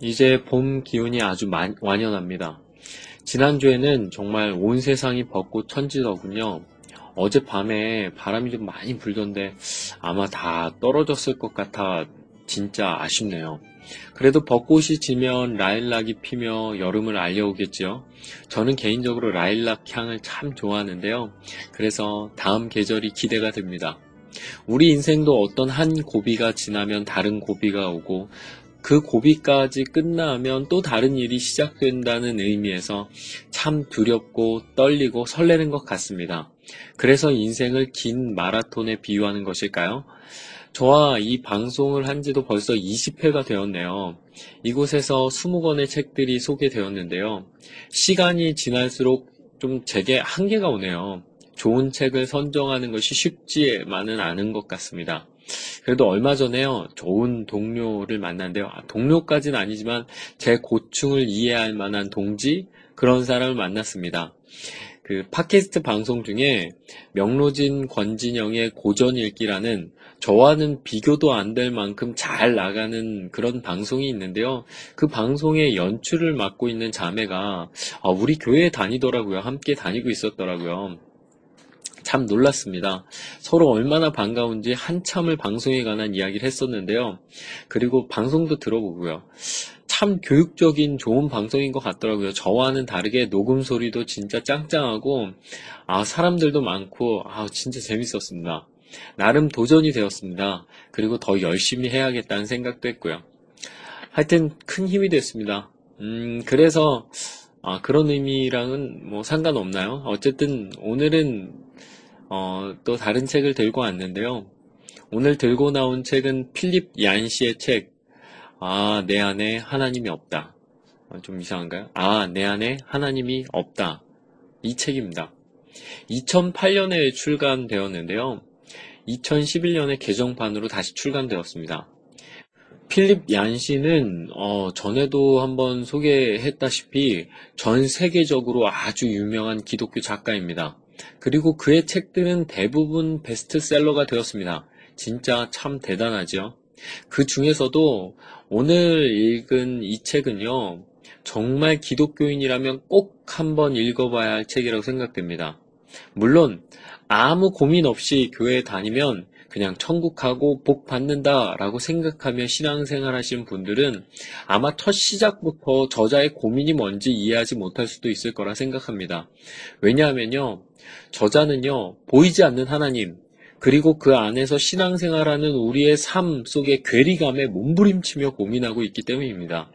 이제 봄 기운이 아주 만- 완연합니다. 지난주에는 정말 온 세상이 벚꽃 천지더군요. 어젯밤에 바람이 좀 많이 불던데 아마 다 떨어졌을 것 같아 진짜 아쉽네요. 그래도 벚꽃이 지면 라일락이 피며 여름을 알려오겠지요. 저는 개인적으로 라일락 향을 참 좋아하는데요. 그래서 다음 계절이 기대가 됩니다. 우리 인생도 어떤 한 고비가 지나면 다른 고비가 오고 그 고비까지 끝나면 또 다른 일이 시작된다는 의미에서 참 두렵고 떨리고 설레는 것 같습니다. 그래서 인생을 긴 마라톤에 비유하는 것일까요? 저와 이 방송을 한 지도 벌써 20회가 되었네요. 이곳에서 20권의 책들이 소개되었는데요. 시간이 지날수록 좀 제게 한계가 오네요. 좋은 책을 선정하는 것이 쉽지만은 않은 것 같습니다. 그래도 얼마 전에요, 좋은 동료를 만난데요. 아, 동료까지는 아니지만 제 고충을 이해할 만한 동지? 그런 사람을 만났습니다. 그 팟캐스트 방송 중에 명로진 권진영의 고전 읽기라는 저와는 비교도 안 될 만큼 잘 나가는 그런 방송이 있는데요. 그 방송의 연출을 맡고 있는 자매가 아, 우리 교회에 다니더라고요. 함께 다니고 있었더라고요. 참 놀랐습니다. 서로 얼마나 반가운지 한참을 방송에 관한 이야기를 했었는데요. 그리고 방송도 들어보고요. 참 교육적인 좋은 방송인 것 같더라고요. 저와는 다르게 녹음 소리도 진짜 짱짱하고, 아, 사람들도 많고, 아, 진짜 재밌었습니다. 나름 도전이 되었습니다. 그리고 더 열심히 해야겠다는 생각도 했고요. 하여튼 큰 힘이 됐습니다. 음, 그래서, 아, 그런 의미랑은 뭐 상관없나요? 어쨌든 오늘은 어, 또 다른 책을 들고 왔는데요. 오늘 들고 나온 책은 필립 얀시의 책, 아, 내 안에 하나님이 없다. 아, 좀 이상한가요? 아, 내 안에 하나님이 없다. 이 책입니다. 2008년에 출간되었는데요. 2011년에 개정판으로 다시 출간되었습니다. 필립 얀시는 어, 전에도 한번 소개했다시피 전 세계적으로 아주 유명한 기독교 작가입니다. 그리고 그의 책들은 대부분 베스트셀러가 되었습니다. 진짜 참 대단하죠. 그 중에서도 오늘 읽은 이 책은요, 정말 기독교인이라면 꼭 한번 읽어봐야 할 책이라고 생각됩니다. 물론, 아무 고민 없이 교회에 다니면 그냥 천국하고 복 받는다 라고 생각하며 신앙생활 하시는 분들은 아마 첫 시작부터 저자의 고민이 뭔지 이해하지 못할 수도 있을 거라 생각합니다. 왜냐하면요, 저자는요, 보이지 않는 하나님, 그리고 그 안에서 신앙생활하는 우리의 삶 속의 괴리감에 몸부림치며 고민하고 있기 때문입니다.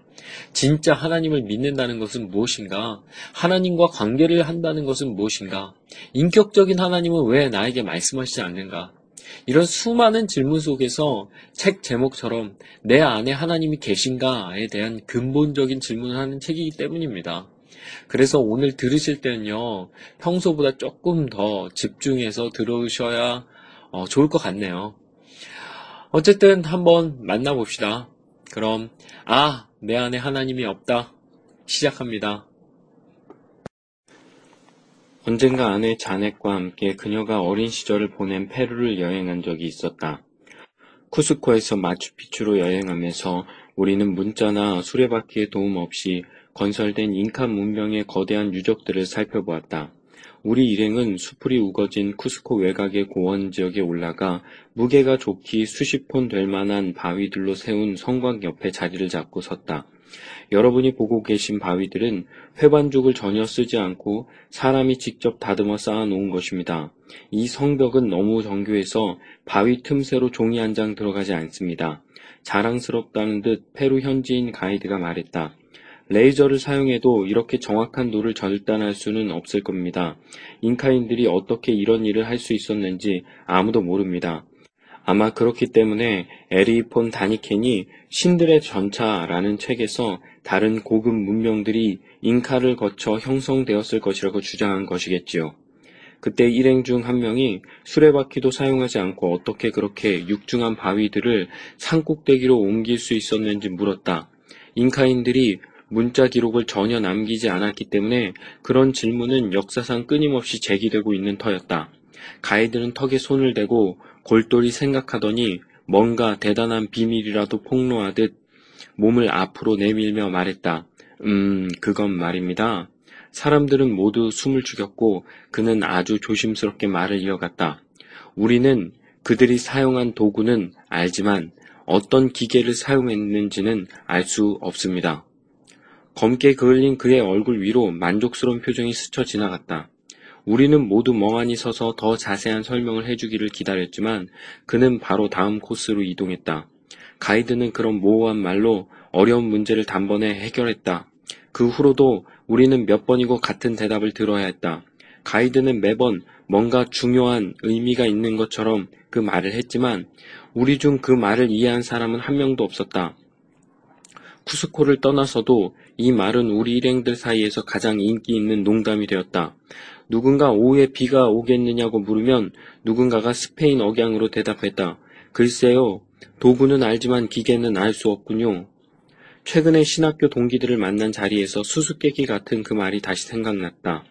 진짜 하나님을 믿는다는 것은 무엇인가? 하나님과 관계를 한다는 것은 무엇인가? 인격적인 하나님은 왜 나에게 말씀하시지 않는가? 이런 수많은 질문 속에서 책 제목처럼 내 안에 하나님이 계신가에 대한 근본적인 질문을 하는 책이기 때문입니다. 그래서 오늘 들으실 때는요, 평소보다 조금 더 집중해서 들으셔야 어, 좋을 것 같네요. 어쨌든 한번 만나봅시다. 그럼, 아, 내 안에 하나님이 없다. 시작합니다. 언젠가 아내 자넷과 함께 그녀가 어린 시절을 보낸 페루를 여행한 적이 있었다. 쿠스코에서 마추픽추로 여행하면서 우리는 문자나 수레바퀴의 도움 없이 건설된 잉카 문명의 거대한 유적들을 살펴보았다. 우리 일행은 수풀이 우거진 쿠스코 외곽의 고원 지역에 올라가 무게가 좋기 수십 톤 될 만한 바위들로 세운 성곽 옆에 자리를 잡고 섰다. 여러분이 보고 계신 바위들은 회반죽을 전혀 쓰지 않고 사람이 직접 다듬어 쌓아 놓은 것입니다. 이 성벽은 너무 정교해서 바위 틈새로 종이 한 장 들어가지 않습니다. 자랑스럽다는 듯 페루 현지인 가이드가 말했다. 레이저를 사용해도 이렇게 정확히 돌을 절단할 수는 없을 겁니다. 잉카인들이 어떻게 이런 일을 할 수 있었는지 아무도 모릅니다. 아마 그렇기 때문에 에리히 폰 다니켄이 신들의 전차라는 책에서 다른 고급 문명들이 잉카를 거쳐 형성되었을 것이라고 주장한 것이겠지요. 그때 일행 중 한 명이 수레바퀴도 사용하지 않고 어떻게 그렇게 육중한 바위들을 산꼭대기로 옮길 수 있었는지 물었다. 잉카인들이 문자 기록을 전혀 남기지 않았기 때문에 그런 질문은 역사상 끊임없이 제기되고 있는 터였다. 가이드는 턱에 손을 대고 골똘히 생각하더니 뭔가 대단한 비밀이라도 폭로하듯 몸을 앞으로 내밀며 말했다. 음, 그건 말입니다. 사람들은 모두 숨을 죽였고 그는 아주 조심스럽게 말을 이어갔다. 우리는 그들이 사용한 도구는 알지만 어떤 기계를 사용했는지는 알 수 없습니다. 검게 그을린 그의 얼굴 위로 만족스러운 표정이 스쳐 지나갔다. 우리는 모두 멍하니 서서 더 자세한 설명을 해주기를 기다렸지만 그는 바로 다음 코스로 이동했다. 가이드는 그런 모호한 말로 어려운 문제를 단번에 해결했다. 그 후로도 우리는 몇 번이고 같은 대답을 들어야 했다. 가이드는 매번 뭔가 중요한 의미가 있는 것처럼 그 말을 했지만 우리 중 그 말을 이해한 사람은 한 명도 없었다. 쿠스코를 떠나서도 이 말은 우리 일행들 사이에서 가장 인기 있는 농담이 되었다. 누군가 오후에 비가 오겠느냐고 물으면 누군가가 스페인 억양으로 대답했다. 글쎄요, 도구는 알지만 기계는 알 수 없군요. 최근에 신학교 동기들을 만난 자리에서 수수께끼 같은 그 말이 다시 생각났다.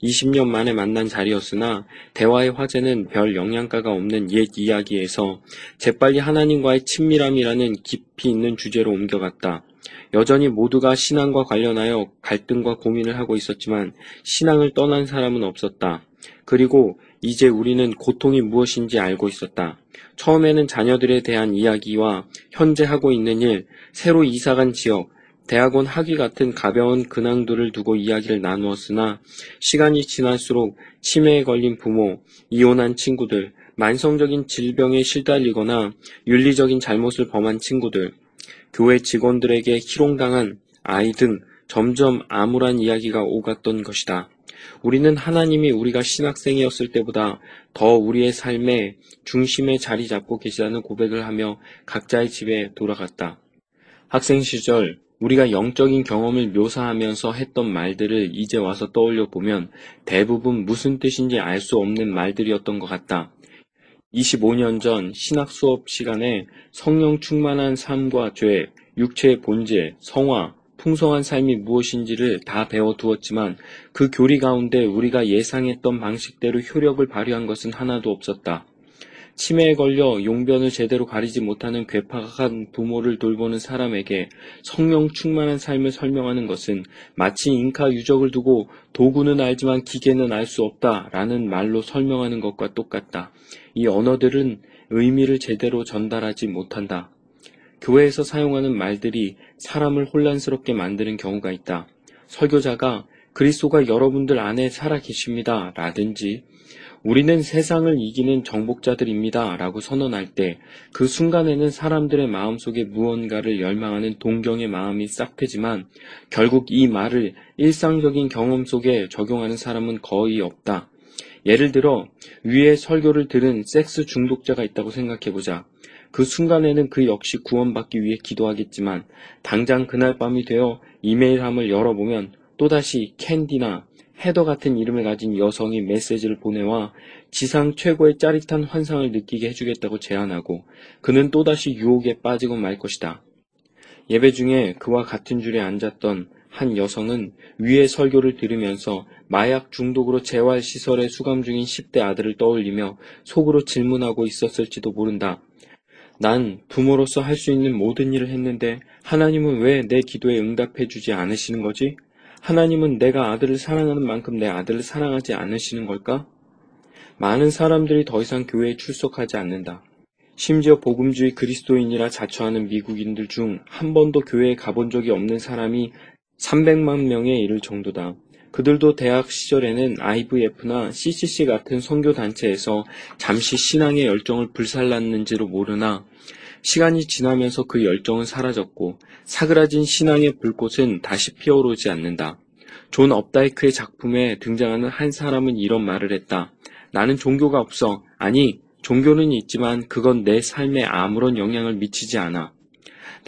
20년 만에 만난 자리였으나 대화의 화제는 별 영양가가 없는 옛 이야기에서 재빨리 하나님과의 친밀함이라는 깊이 있는 주제로 옮겨갔다. 여전히 모두가 신앙과 관련하여 갈등과 고민을 하고 있었지만 신앙을 떠난 사람은 없었다. 그리고 이제 우리는 고통이 무엇인지 알고 있었다. 처음에는 자녀들에 대한 이야기와 현재 하고 있는 일, 새로 이사간 지역, 대학원 학위 같은 가벼운 근황들을 두고 이야기를 나누었으나 시간이 지날수록 치매에 걸린 부모, 이혼한 친구들, 만성적인 질병에 시달리거나 윤리적인 잘못을 범한 친구들, 교회 직원들에게 희롱당한 아이 등 점점 암울한 이야기가 오갔던 것이다. 우리는 하나님이 우리가 신학생이었을 때보다 더 우리의 삶의 중심에 자리 잡고 계시다는 고백을 하며 각자의 집에 돌아갔다. 학생 시절 우리가 영적인 경험을 묘사하면서 했던 말들을 이제 와서 떠올려 보면 대부분 무슨 뜻인지 알 수 없는 말들이었던 것 같다. 25년 전 신학 수업 시간에 성령 충만한 삶과 죄, 육체의 본질, 성화, 풍성한 삶이 무엇인지를 다 배워두었지만 그 교리 가운데 우리가 예상했던 방식대로 효력을 발휘한 것은 하나도 없었다. 치매에 걸려 용변을 제대로 가리지 못하는 괴팍한 부모를 돌보는 사람에게 성령 충만한 삶을 설명하는 것은 마치 잉카 유적을 두고 도구는 알지만 기계는 알 수 없다라는 말로 설명하는 것과 똑같다. 이 언어들은 의미를 제대로 전달하지 못한다. 교회에서 사용하는 말들이 사람을 혼란스럽게 만드는 경우가 있다. 설교자가 그리스도가 여러분들 안에 살아 계십니다. 라든지 우리는 세상을 이기는 정복자들입니다. 라고 선언할 때 그 순간에는 사람들의 마음속에 무언가를 열망하는 동경의 마음이 싹 트지만 결국 이 말을 일상적인 경험 속에 적용하는 사람은 거의 없다. 예를 들어 위에 설교를 들은 섹스 중독자가 있다고 생각해보자. 그 순간에는 그 역시 구원받기 위해 기도하겠지만 당장 그날 밤이 되어 이메일함을 열어보면 또다시 캔디나 헤더 같은 이름을 가진 여성이 메시지를 보내와 지상 최고의 짜릿한 환상을 느끼게 해주겠다고 제안하고 그는 또다시 유혹에 빠지고 말 것이다. 예배 중에 그와 같은 줄에 앉았던 한 여성은 위의 설교를 들으면서 마약 중독으로 재활시설에 수감 중인 10대 아들을 떠올리며 속으로 질문하고 있었을지도 모른다. 난 부모로서 할 수 있는 모든 일을 했는데 하나님은 왜 내 기도에 응답해 주지 않으시는 거지? 하나님은 내가 아들을 사랑하는 만큼 내 아들을 사랑하지 않으시는 걸까? 많은 사람들이 더 이상 교회에 출석하지 않는다. 심지어 복음주의 그리스도인이라 자처하는 미국인들 중 한 번도 교회에 가본 적이 없는 사람이 300만 명에 이를 정도다. 그들도 대학 시절에는 IVF나 CCC 같은 선교 단체에서 잠시 신앙의 열정을 불살랐는지는 모르나 시간이 지나면서 그 열정은 사라졌고 사그라진 신앙의 불꽃은 다시 피어오르지 않는다. 존 업다이크의 작품에 등장하는 한 사람은 이런 말을 했다. 나는 종교가 없어. 아니, 종교는 있지만 그건 내 삶에 아무런 영향을 미치지 않아.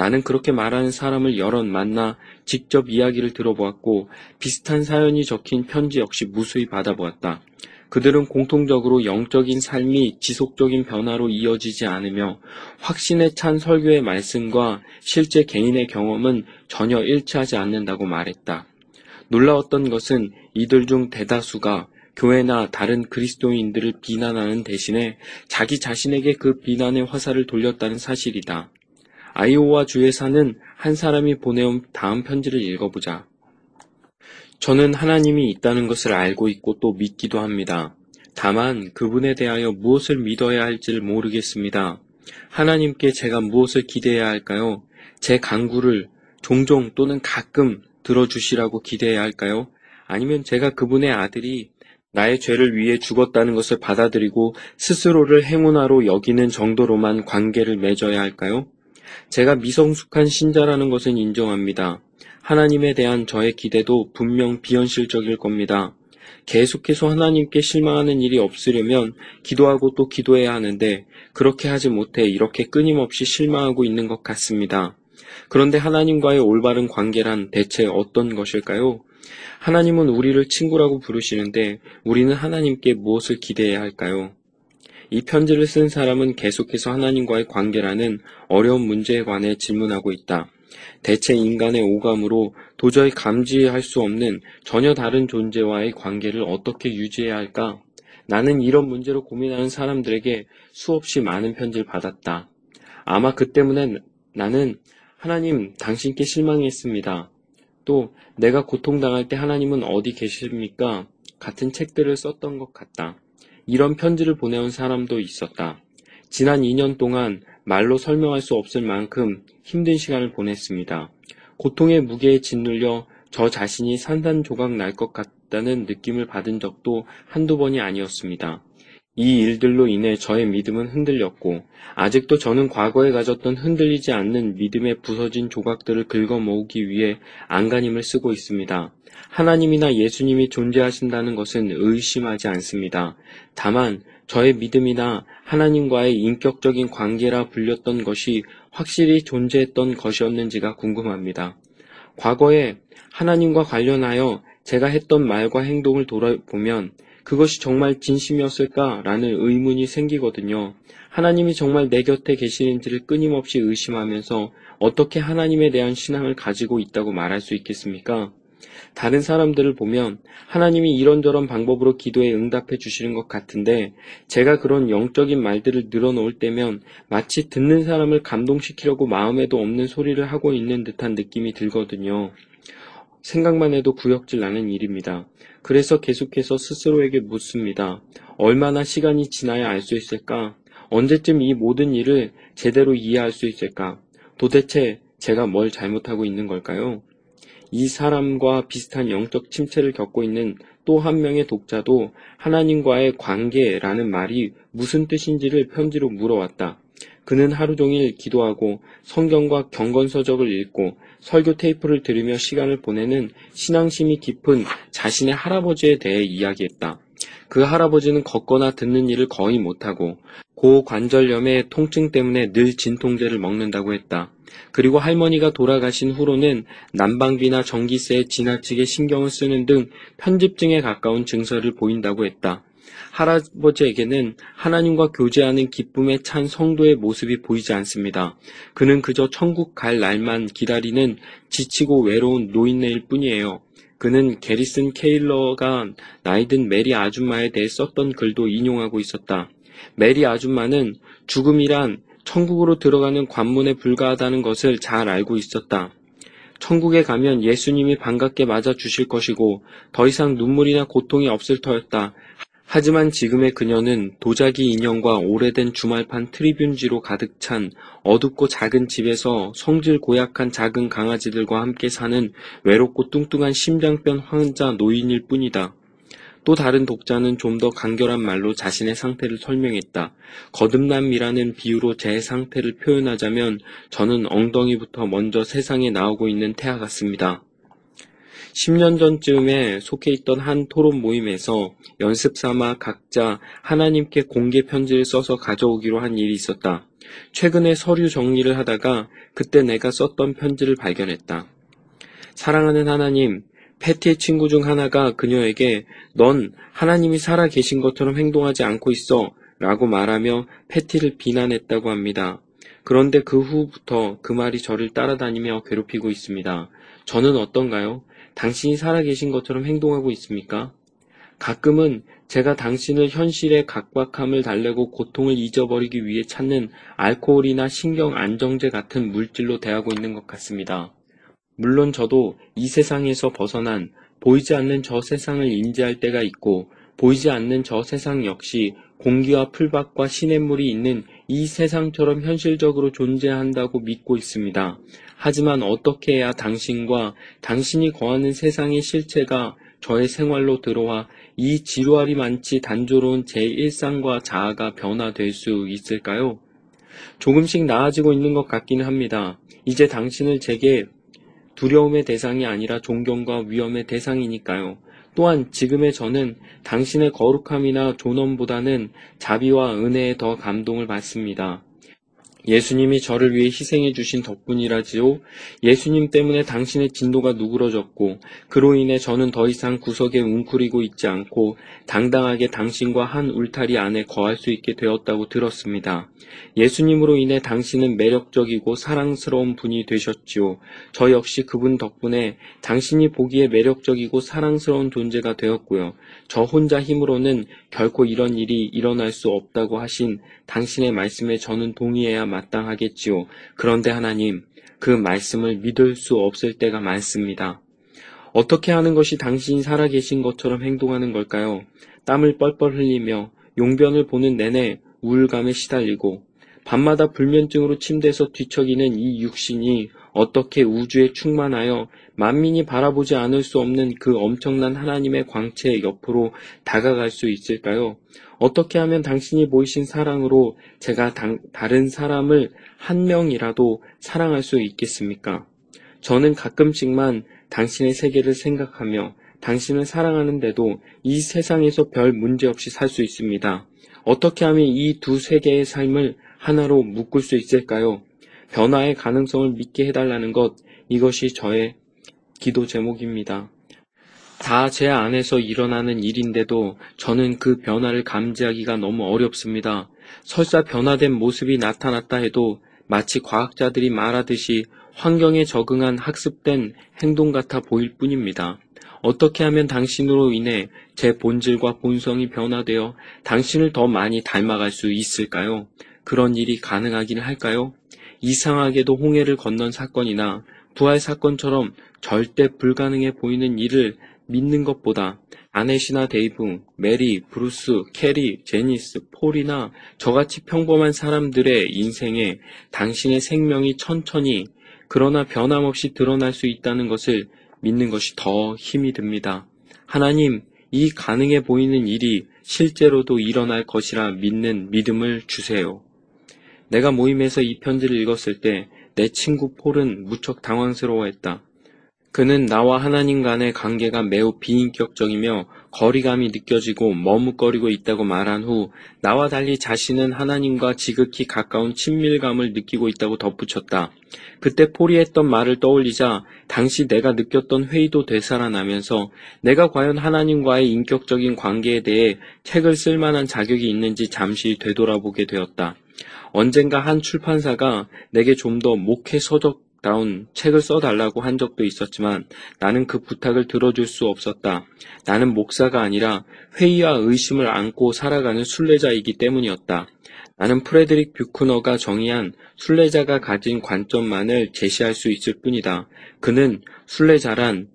나는 그렇게 말하는 사람을 여럿 만나 직접 이야기를 들어보았고 비슷한 사연이 적힌 편지 역시 무수히 받아보았다. 그들은 공통적으로 영적인 삶이 지속적인 변화로 이어지지 않으며 확신에 찬 설교의 말씀과 실제 개인의 경험은 전혀 일치하지 않는다고 말했다. 놀라웠던 것은 이들 중 대다수가 교회나 다른 그리스도인들을 비난하는 대신에 자기 자신에게 그 비난의 화살을 돌렸다는 사실이다. 아이오와 주에 사는 한 사람이 보내온 다음 편지를 읽어보자. 저는 하나님이 있다는 것을 알고 있고 또 믿기도 합니다. 다만 그분에 대하여 무엇을 믿어야 할지를 모르겠습니다. 하나님께 제가 무엇을 기대해야 할까요? 제 강구를 종종 또는 가끔 들어주시라고 기대해야 할까요? 아니면 제가 그분의 아들이 나의 죄를 위해 죽었다는 것을 받아들이고 스스로를 행운아로 여기는 정도로만 관계를 맺어야 할까요? 제가 미성숙한 신자라는 것은 인정합니다. 하나님에 대한 저의 기대도 분명 비현실적일 겁니다. 계속해서 하나님께 실망하는 일이 없으려면 기도하고 또 기도해야 하는데 그렇게 하지 못해 이렇게 끊임없이 실망하고 있는 것 같습니다. 그런데 하나님과의 올바른 관계란 대체 어떤 것일까요? 하나님은 우리를 친구라고 부르시는데 우리는 하나님께 무엇을 기대해야 할까요? 이 편지를 쓴 사람은 계속해서 하나님과의 관계라는 어려운 문제에 관해 질문하고 있다. 대체 인간의 오감으로 도저히 감지할 수 없는 전혀 다른 존재와의 관계를 어떻게 유지해야 할까? 나는 이런 문제로 고민하는 사람들에게 수없이 많은 편지를 받았다. 아마 그 때문에 나는 하나님, 당신께 실망했습니다. 또 내가 고통당할 때 하나님은 어디 계십니까? 같은 책들을 썼던 것 같다. 이런 편지를 보내온 사람도 있었다. 지난 2년 동안 말로 설명할 수 없을 만큼 힘든 시간을 보냈습니다. 고통의 무게에 짓눌려 저 자신이 산산조각 날 것 같다는 느낌을 받은 적도 한두 번이 아니었습니다. 이 일들로 인해 저의 믿음은 흔들렸고, 아직도 저는 과거에 가졌던 흔들리지 않는 믿음의 부서진 조각들을 긁어 모으기 위해 안간힘을 쓰고 있습니다. 하나님이나 예수님이 존재하신다는 것은 의심하지 않습니다. 다만 저의 믿음이나 하나님과의 인격적인 관계라 불렸던 것이 확실히 존재했던 것이었는지가 궁금합니다. 과거에 하나님과 관련하여 제가 했던 말과 행동을 돌아보면 그것이 정말 진심이었을까라는 의문이 생기거든요. 하나님이 정말 내 곁에 계시는지를 끊임없이 의심하면서 어떻게 하나님에 대한 신앙을 가지고 있다고 말할 수 있겠습니까? 다른 사람들을 보면 하나님이 이런저런 방법으로 기도에 응답해 주시는 것 같은데 제가 그런 영적인 말들을 늘어놓을 때면 마치 듣는 사람을 감동시키려고 마음에도 없는 소리를 하고 있는 듯한 느낌이 들거든요. 생각만 해도 구역질 나는 일입니다. 그래서 계속해서 스스로에게 묻습니다. 얼마나 시간이 지나야 알 수 있을까? 언제쯤 이 모든 일을 제대로 이해할 수 있을까? 도대체 제가 뭘 잘못하고 있는 걸까요? 이 사람과 비슷한 영적 침체를 겪고 있는 또 한 명의 독자도 하나님과의 관계라는 말이 무슨 뜻인지를 편지로 물어왔다. 그는 하루 종일 기도하고 성경과 경건서적을 읽고 설교 테이프를 들으며 시간을 보내는 신앙심이 깊은 자신의 할아버지에 대해 이야기했다. 그 할아버지는 걷거나 듣는 일을 거의 못하고 고관절염의 통증 때문에 늘 진통제를 먹는다고 했다. 그리고 할머니가 돌아가신 후로는 난방비나 전기세에 지나치게 신경을 쓰는 등 편집증에 가까운 증서를 보인다고 했다. 할아버지에게는 하나님과 교제하는 기쁨에 찬 성도의 모습이 보이지 않습니다. 그는 그저 천국 갈 날만 기다리는 지치고 외로운 노인네일 뿐이에요. 그는 게리슨 케일러가 나이든 메리 아줌마에 대해 썼던 글도 인용하고 있었다. 메리 아줌마는 죽음이란 천국으로 들어가는 관문에 불과하다는 것을 잘 알고 있었다. 천국에 가면 예수님이 반갑게 맞아 주실 것이고 더 이상 눈물이나 고통이 없을 터였다. 하지만 지금의 그녀는 도자기 인형과 오래된 주말판 트리뷴지로 가득 찬 어둡고 작은 집에서 성질 고약한 작은 강아지들과 함께 사는 외롭고 뚱뚱한 심장병 환자 노인일 뿐이다. 또 다른 독자는 좀 더 간결한 말로 자신의 상태를 설명했다. 거듭남이라는 비유로 제 상태를 표현하자면 저는 엉덩이부터 먼저 세상에 나오고 있는 태아 같습니다. 10년 전쯤에 속해 있던 한 토론 모임에서 연습 삼아 각자 하나님께 공개 편지를 써서 가져오기로 한 일이 있었다. 최근에 서류 정리를 하다가 그때 내가 썼던 편지를 발견했다. 사랑하는 하나님, 패티의 친구 중 하나가 그녀에게 넌 하나님이 살아 계신 것처럼 행동하지 않고 있어 라고 말하며 패티를 비난했다고 합니다. 그런데 그 후부터 그 말이 저를 따라다니며 괴롭히고 있습니다. 저는 어떤가요? 당신이 살아계신 것처럼 행동하고 있습니까? 가끔은 제가 당신을 현실의 각박함을 달래고 고통을 잊어버리기 위해 찾는 알코올이나 신경 안정제 같은 물질로 대하고 있는 것 같습니다. 물론 저도 이 세상에서 벗어난 보이지 않는 저 세상을 인지할 때가 있고 보이지 않는 저 세상 역시 공기와 풀밭과 시냇물이 있는 이 세상처럼 현실적으로 존재한다고 믿고 있습니다. 하지만 어떻게 해야 당신과 당신이 거하는 세상의 실체가 저의 생활로 들어와 이 지루하리 많지 단조로운 제 일상과 자아가 변화될 수 있을까요? 조금씩 나아지고 있는 것 같기는 합니다. 이제 당신을 제게 두려움의 대상이 아니라 존경과 위험의 대상이니까요. 또한 지금의 저는 당신의 거룩함이나 존엄보다는 자비와 은혜에 더 감동을 받습니다. 예수님이 저를 위해 희생해 주신 덕분이라지요. 예수님 때문에 당신의 진도가 누그러졌고 그로 인해 저는 더 이상 구석에 웅크리고 있지 않고 당당하게 당신과 한 울타리 안에 거할 수 있게 되었다고 들었습니다. 예수님으로 인해 당신은 매력적이고 사랑스러운 분이 되셨지요. 저 역시 그분 덕분에 당신이 보기에 매력적이고 사랑스러운 존재가 되었고요. 저 혼자 힘으로는 결코 이런 일이 일어날 수 없다고 하신 당신의 말씀에 저는 동의해야 마땅하겠지요. 그런데 하나님, 그 말씀을 믿을 수 없을 때가 많습니다. 어떻게 하는 것이 당신이 살아계신 것처럼 행동하는 걸까요? 땀을 뻘뻘 흘리며 용변을 보는 내내 우울감에 시달리고 밤마다 불면증으로 침대에서 뒤척이는 이 육신이 어떻게 우주에 충만하여 만민이 바라보지 않을 수 없는 그 엄청난 하나님의 광채 옆으로 다가갈 수 있을까요? 어떻게 하면 당신이 보이신 사랑으로 제가 당, 다른 사람을 한 명이라도 사랑할 수 있겠습니까? 저는 가끔씩만 당신의 세계를 생각하며 당신을 사랑하는데도 이 세상에서 별 문제 없이 살 수 있습니다. 어떻게 하면 이 두 세계의 삶을 하나로 묶을 수 있을까요? 변화의 가능성을 믿게 해달라는 것, 이것이 저의 기도 제목입니다. 다 제 안에서 일어나는 일인데도 저는 그 변화를 감지하기가 너무 어렵습니다. 설사 변화된 모습이 나타났다 해도 마치 과학자들이 말하듯이 환경에 적응한 학습된 행동 같아 보일 뿐입니다. 어떻게 하면 당신으로 인해 제 본질과 본성이 변화되어 당신을 더 많이 닮아갈 수 있을까요? 그런 일이 가능하긴 할까요? 이상하게도 홍해를 건넌 사건이나 부활 사건처럼 절대 불가능해 보이는 일을 믿는 것보다 아넷이나 데이브, 메리, 브루스, 캐리, 제니스, 폴이나 저같이 평범한 사람들의 인생에 당신의 생명이 천천히 그러나 변함없이 드러날 수 있다는 것을 믿는 것이 더 힘이 듭니다. 하나님, 이 가능해 보이는 일이 실제로도 일어날 것이라 믿는 믿음을 주세요. 내가 모임에서 이 편지를 읽었을 때 내 친구 폴은 무척 당황스러워했다. 그는 나와 하나님 간의 관계가 매우 비인격적이며 거리감이 느껴지고 머뭇거리고 있다고 말한 후 나와 달리 자신은 하나님과 지극히 가까운 친밀감을 느끼고 있다고 덧붙였다. 그때 폴이 했던 말을 떠올리자 당시 내가 느꼈던 회의도 되살아나면서 내가 과연 하나님과의 인격적인 관계에 대해 책을 쓸 만한 자격이 있는지 잠시 되돌아보게 되었다. 언젠가 한 출판사가 내게 좀 더 목회 서적다운 책을 써달라고 한 적도 있었지만 나는 그 부탁을 들어줄 수 없었다. 나는 목사가 아니라 회의와 의심을 안고 살아가는 순례자이기 때문이었다. 나는 프레드릭 뷰크너가 정의한 순례자가 가진 관점만을 제시할 수 있을 뿐이다. 그는 순례자란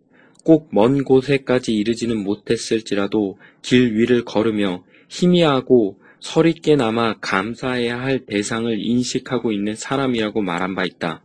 꼭 먼 곳에까지 이르지는 못했을지라도 길 위를 걸으며 희미하고 서릿게나마 감사해야 할 대상을 인식하고 있는 사람이라고 말한 바 있다.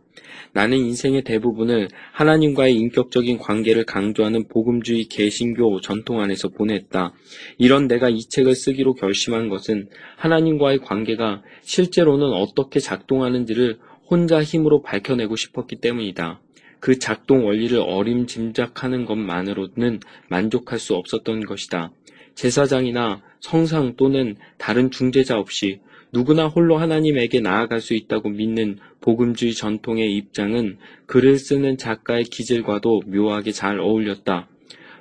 나는 인생의 대부분을 하나님과의 인격적인 관계를 강조하는 복음주의 개신교 전통 안에서 보냈다. 이런 내가 이 책을 쓰기로 결심한 것은 하나님과의 관계가 실제로는 어떻게 작동하는지를 혼자 힘으로 밝혀내고 싶었기 때문이다. 그 작동 원리를 어림짐작하는 것만으로는 만족할 수 없었던 것이다. 제사장이나 성상 또는 다른 중재자 없이 누구나 홀로 하나님에게 나아갈 수 있다고 믿는 복음주의 전통의 입장은 글을 쓰는 작가의 기질과도 묘하게 잘 어울렸다.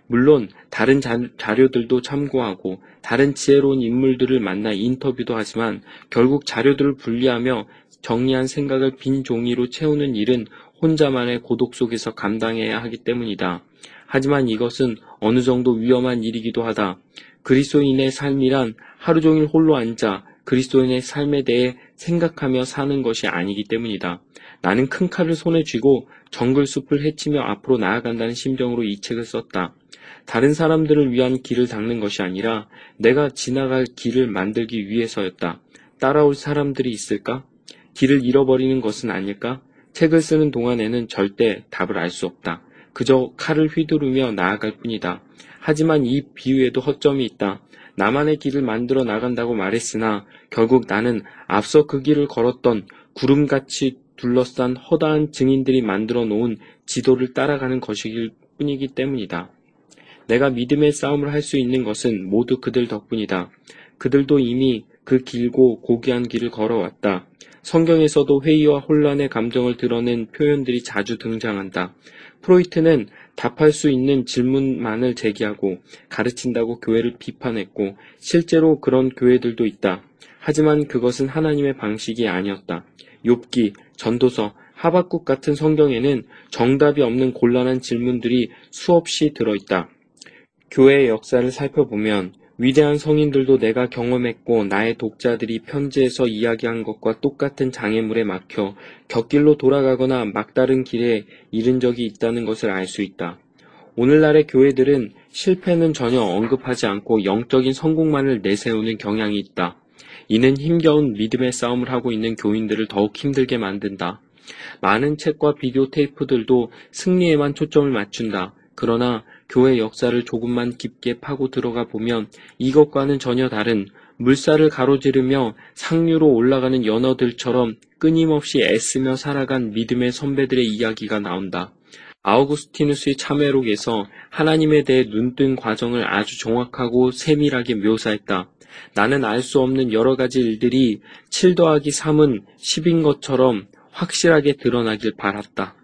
물론 다른 자, 자료들도 참고하고 다른 지혜로운 인물들을 만나 인터뷰도 하지만 결국 자료들을 분리하며 정리한 생각을 빈 종이로 채우는 일은 혼자만의 고독 속에서 감당해야 하기 때문이다. 하지만 이것은 어느 정도 위험한 일이기도 하다. 그리스도인의 삶이란 하루 종일 홀로 앉아 그리스도인의 삶에 대해 생각하며 사는 것이 아니기 때문이다. 나는 큰 칼을 손에 쥐고 정글 숲을 헤치며 앞으로 나아간다는 심정으로 이 책을 썼다. 다른 사람들을 위한 길을 닦는 것이 아니라 내가 지나갈 길을 만들기 위해서였다. 따라올 사람들이 있을까? 길을 잃어버리는 것은 아닐까? 책을 쓰는 동안에는 절대 답을 알 수 없다. 그저 칼을 휘두르며 나아갈 뿐이다. 하지만 이 비유에도 허점이 있다. 나만의 길을 만들어 나간다고 말했으나 결국 나는 앞서 그 길을 걸었던 구름같이 둘러싼 허다한 증인들이 만들어 놓은 지도를 따라가는 것이길 뿐이기 때문이다. 내가 믿음의 싸움을 할 수 있는 것은 모두 그들 덕분이다. 그들도 이미 그 길고 고귀한 길을 걸어왔다. 성경에서도 회의와 혼란의 감정을 드러낸 표현들이 자주 등장한다. 프로이트는 답할 수 있는 질문만을 제기하고 가르친다고 교회를 비판했고 실제로 그런 교회들도 있다. 하지만 그것은 하나님의 방식이 아니었다. 욥기, 전도서, 하박국 같은 성경에는 정답이 없는 곤란한 질문들이 수없이 들어있다. 교회의 역사를 살펴보면 위대한 성인들도 내가 경험했고 나의 독자들이 편지에서 이야기한 것과 똑같은 장애물에 막혀 곁길로 돌아가거나 막다른 길에 잃은 적이 있다는 것을 알 수 있다. 오늘날의 교회들은 실패는 전혀 언급하지 않고 영적인 성공만을 내세우는 경향이 있다. 이는 힘겨운 믿음의 싸움을 하고 있는 교인들을 더욱 힘들게 만든다. 많은 책과 비디오 테이프들도 승리에만 초점을 맞춘다. 그러나 교회 역사를 조금만 깊게 파고 들어가 보면 이것과는 전혀 다른 물살을 가로지르며 상류로 올라가는 연어들처럼 끊임없이 애쓰며 살아간 믿음의 선배들의 이야기가 나온다. 아우구스티누스의 참회록에서 하나님에 대해 눈뜬 과정을 아주 정확하고 세밀하게 묘사했다. 나는 알 수 없는 여러 가지 일들이 7 더하기 3은 10인 것처럼 확실하게 드러나길 바랐다.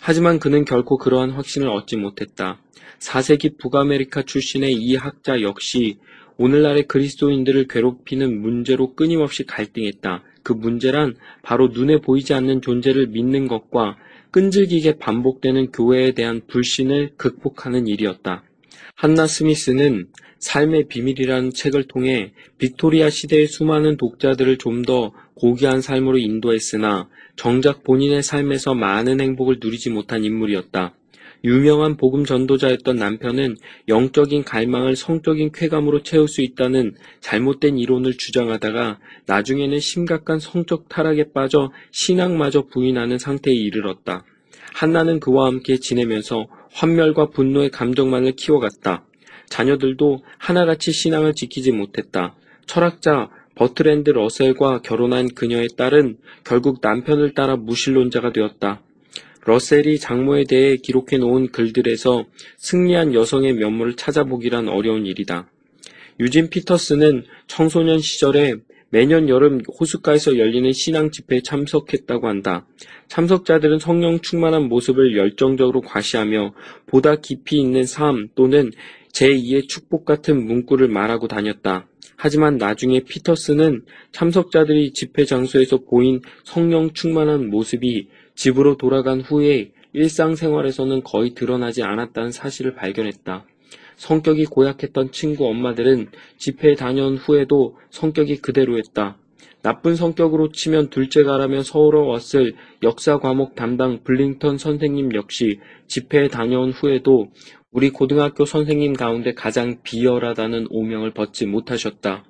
하지만 그는 결코 그러한 확신을 얻지 못했다. 4세기 북아프리카 출신의 이 학자 역시 오늘날의 그리스도인들을 괴롭히는 문제로 끊임없이 갈등했다. 그 문제란 바로 눈에 보이지 않는 존재를 믿는 것과 끈질기게 반복되는 교회에 대한 불신을 극복하는 일이었다. 한나 스미스는 삶의 비밀이라는 책을 통해 빅토리아 시대의 수많은 독자들을 좀 더 고귀한 삶으로 인도했으나 정작 본인의 삶에서 많은 행복을 누리지 못한 인물이었다. 유명한 복음 전도자였던 남편은 영적인 갈망을 성적인 쾌감으로 채울 수 있다는 잘못된 이론을 주장하다가 나중에는 심각한 성적 타락에 빠져 신앙마저 부인하는 상태에 이르렀다. 한나는 그와 함께 지내면서 환멸과 분노의 감정만을 키워갔다. 자녀들도 하나같이 신앙을 지키지 못했다. 철학자 버트랜드 러셀과 결혼한 그녀의 딸은 결국 남편을 따라 무신론자가 되었다. 러셀이 장모에 대해 기록해 놓은 글들에서 승리한 여성의 면모를 찾아보기란 어려운 일이다. 유진 피터슨은 청소년 시절에 매년 여름 호숫가에서 열리는 신앙 집회에 참석했다고 한다. 참석자들은 성령 충만한 모습을 열정적으로 과시하며 보다 깊이 있는 삶 또는 제2의 축복 같은 문구를 말하고 다녔다. 하지만 나중에 피터스는 참석자들이 집회 장소에서 보인 성령 충만한 모습이 집으로 돌아간 후에 일상생활에서는 거의 드러나지 않았다는 사실을 발견했다. 성격이 고약했던 친구 엄마들은 집회에 다녀온 후에도 성격이 그대로였다. 나쁜 성격으로 치면 둘째가라며 서러웠을 역사 과목 담당 블링턴 선생님 역시 집회에 다녀온 후에도 우리 고등학교 선생님 가운데 가장 비열하다는 오명을 벗지 못하셨다.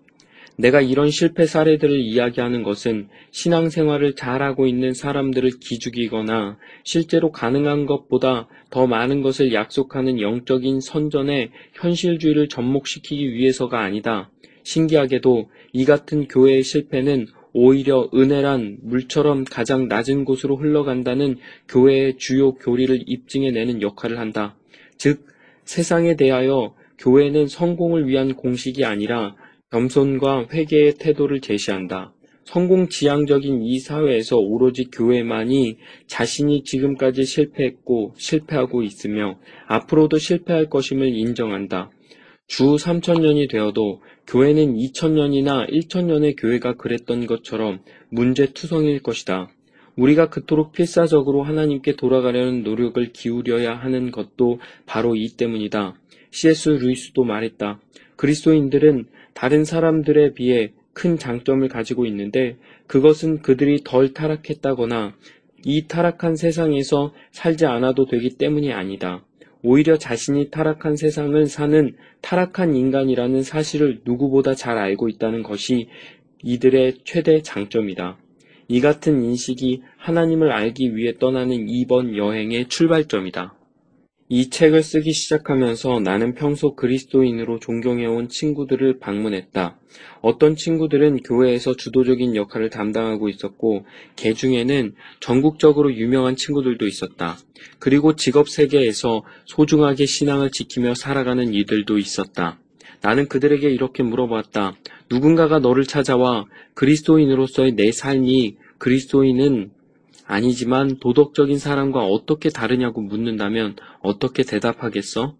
내가 이런 실패 사례들을 이야기하는 것은 신앙생활을 잘하고 있는 사람들을 기죽이거나 실제로 가능한 것보다 더 많은 것을 약속하는 영적인 선전에 현실주의를 접목시키기 위해서가 아니다. 신기하게도 이 같은 교회의 실패는 오히려 은혜란 물처럼 가장 낮은 곳으로 흘러간다는 교회의 주요 교리를 입증해내는 역할을 한다. 즉, 세상에 대하여 교회는 성공을 위한 공식이 아니라 겸손과 회개의 태도를 제시한다. 성공 지향적인 이 사회에서 오로지 교회만이 자신이 지금까지 실패했고 실패하고 있으며 앞으로도 실패할 것임을 인정한다. 주 3천년이 되어도 교회는 2천년이나 1천년의 교회가 그랬던 것처럼 문제투성일 것이다. 우리가 그토록 필사적으로 하나님께 돌아가려는 노력을 기울여야 하는 것도 바로 이 때문이다. C.S. 루이스도 말했다. 그리스도인들은 다른 사람들에 비해 큰 장점을 가지고 있는데 그것은 그들이 덜 타락했다거나 이 타락한 세상에서 살지 않아도 되기 때문이 아니다. 오히려 자신이 타락한 세상을 사는 타락한 인간이라는 사실을 누구보다 잘 알고 있다는 것이 이들의 최대 장점이다. 이 같은 인식이 하나님을 알기 위해 떠나는 이번 여행의 출발점이다. 이 책을 쓰기 시작하면서 나는 평소 그리스도인으로 존경해온 친구들을 방문했다. 어떤 친구들은 교회에서 주도적인 역할을 담당하고 있었고, 개 중에는 전국적으로 유명한 친구들도 있었다. 그리고 직업 세계에서 소중하게 신앙을 지키며 살아가는 이들도 있었다. 나는 그들에게 이렇게 물어봤다. 누군가가 너를 찾아와 그리스도인으로서의 내 삶이 그리스도인은 아니지만 도덕적인 사람과 어떻게 다르냐고 묻는다면 어떻게 대답하겠어?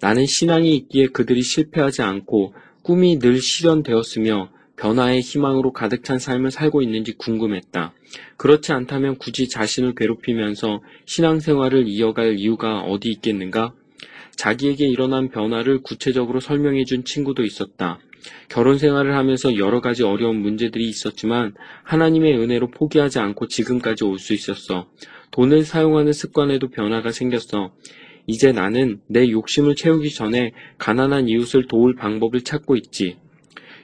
나는 신앙이 있기에 그들이 실패하지 않고 꿈이 늘 실현되었으며 변화의 희망으로 가득 찬 삶을 살고 있는지 궁금했다. 그렇지 않다면 굳이 자신을 괴롭히면서 신앙생활을 이어갈 이유가 어디 있겠는가? 자기에게 일어난 변화를 구체적으로 설명해 준 친구도 있었다. 결혼 생활을 하면서 여러 가지 어려운 문제들이 있었지만 하나님의 은혜로 포기하지 않고 지금까지 올 수 있었어. 돈을 사용하는 습관에도 변화가 생겼어. 이제 나는 내 욕심을 채우기 전에 가난한 이웃을 도울 방법을 찾고 있지.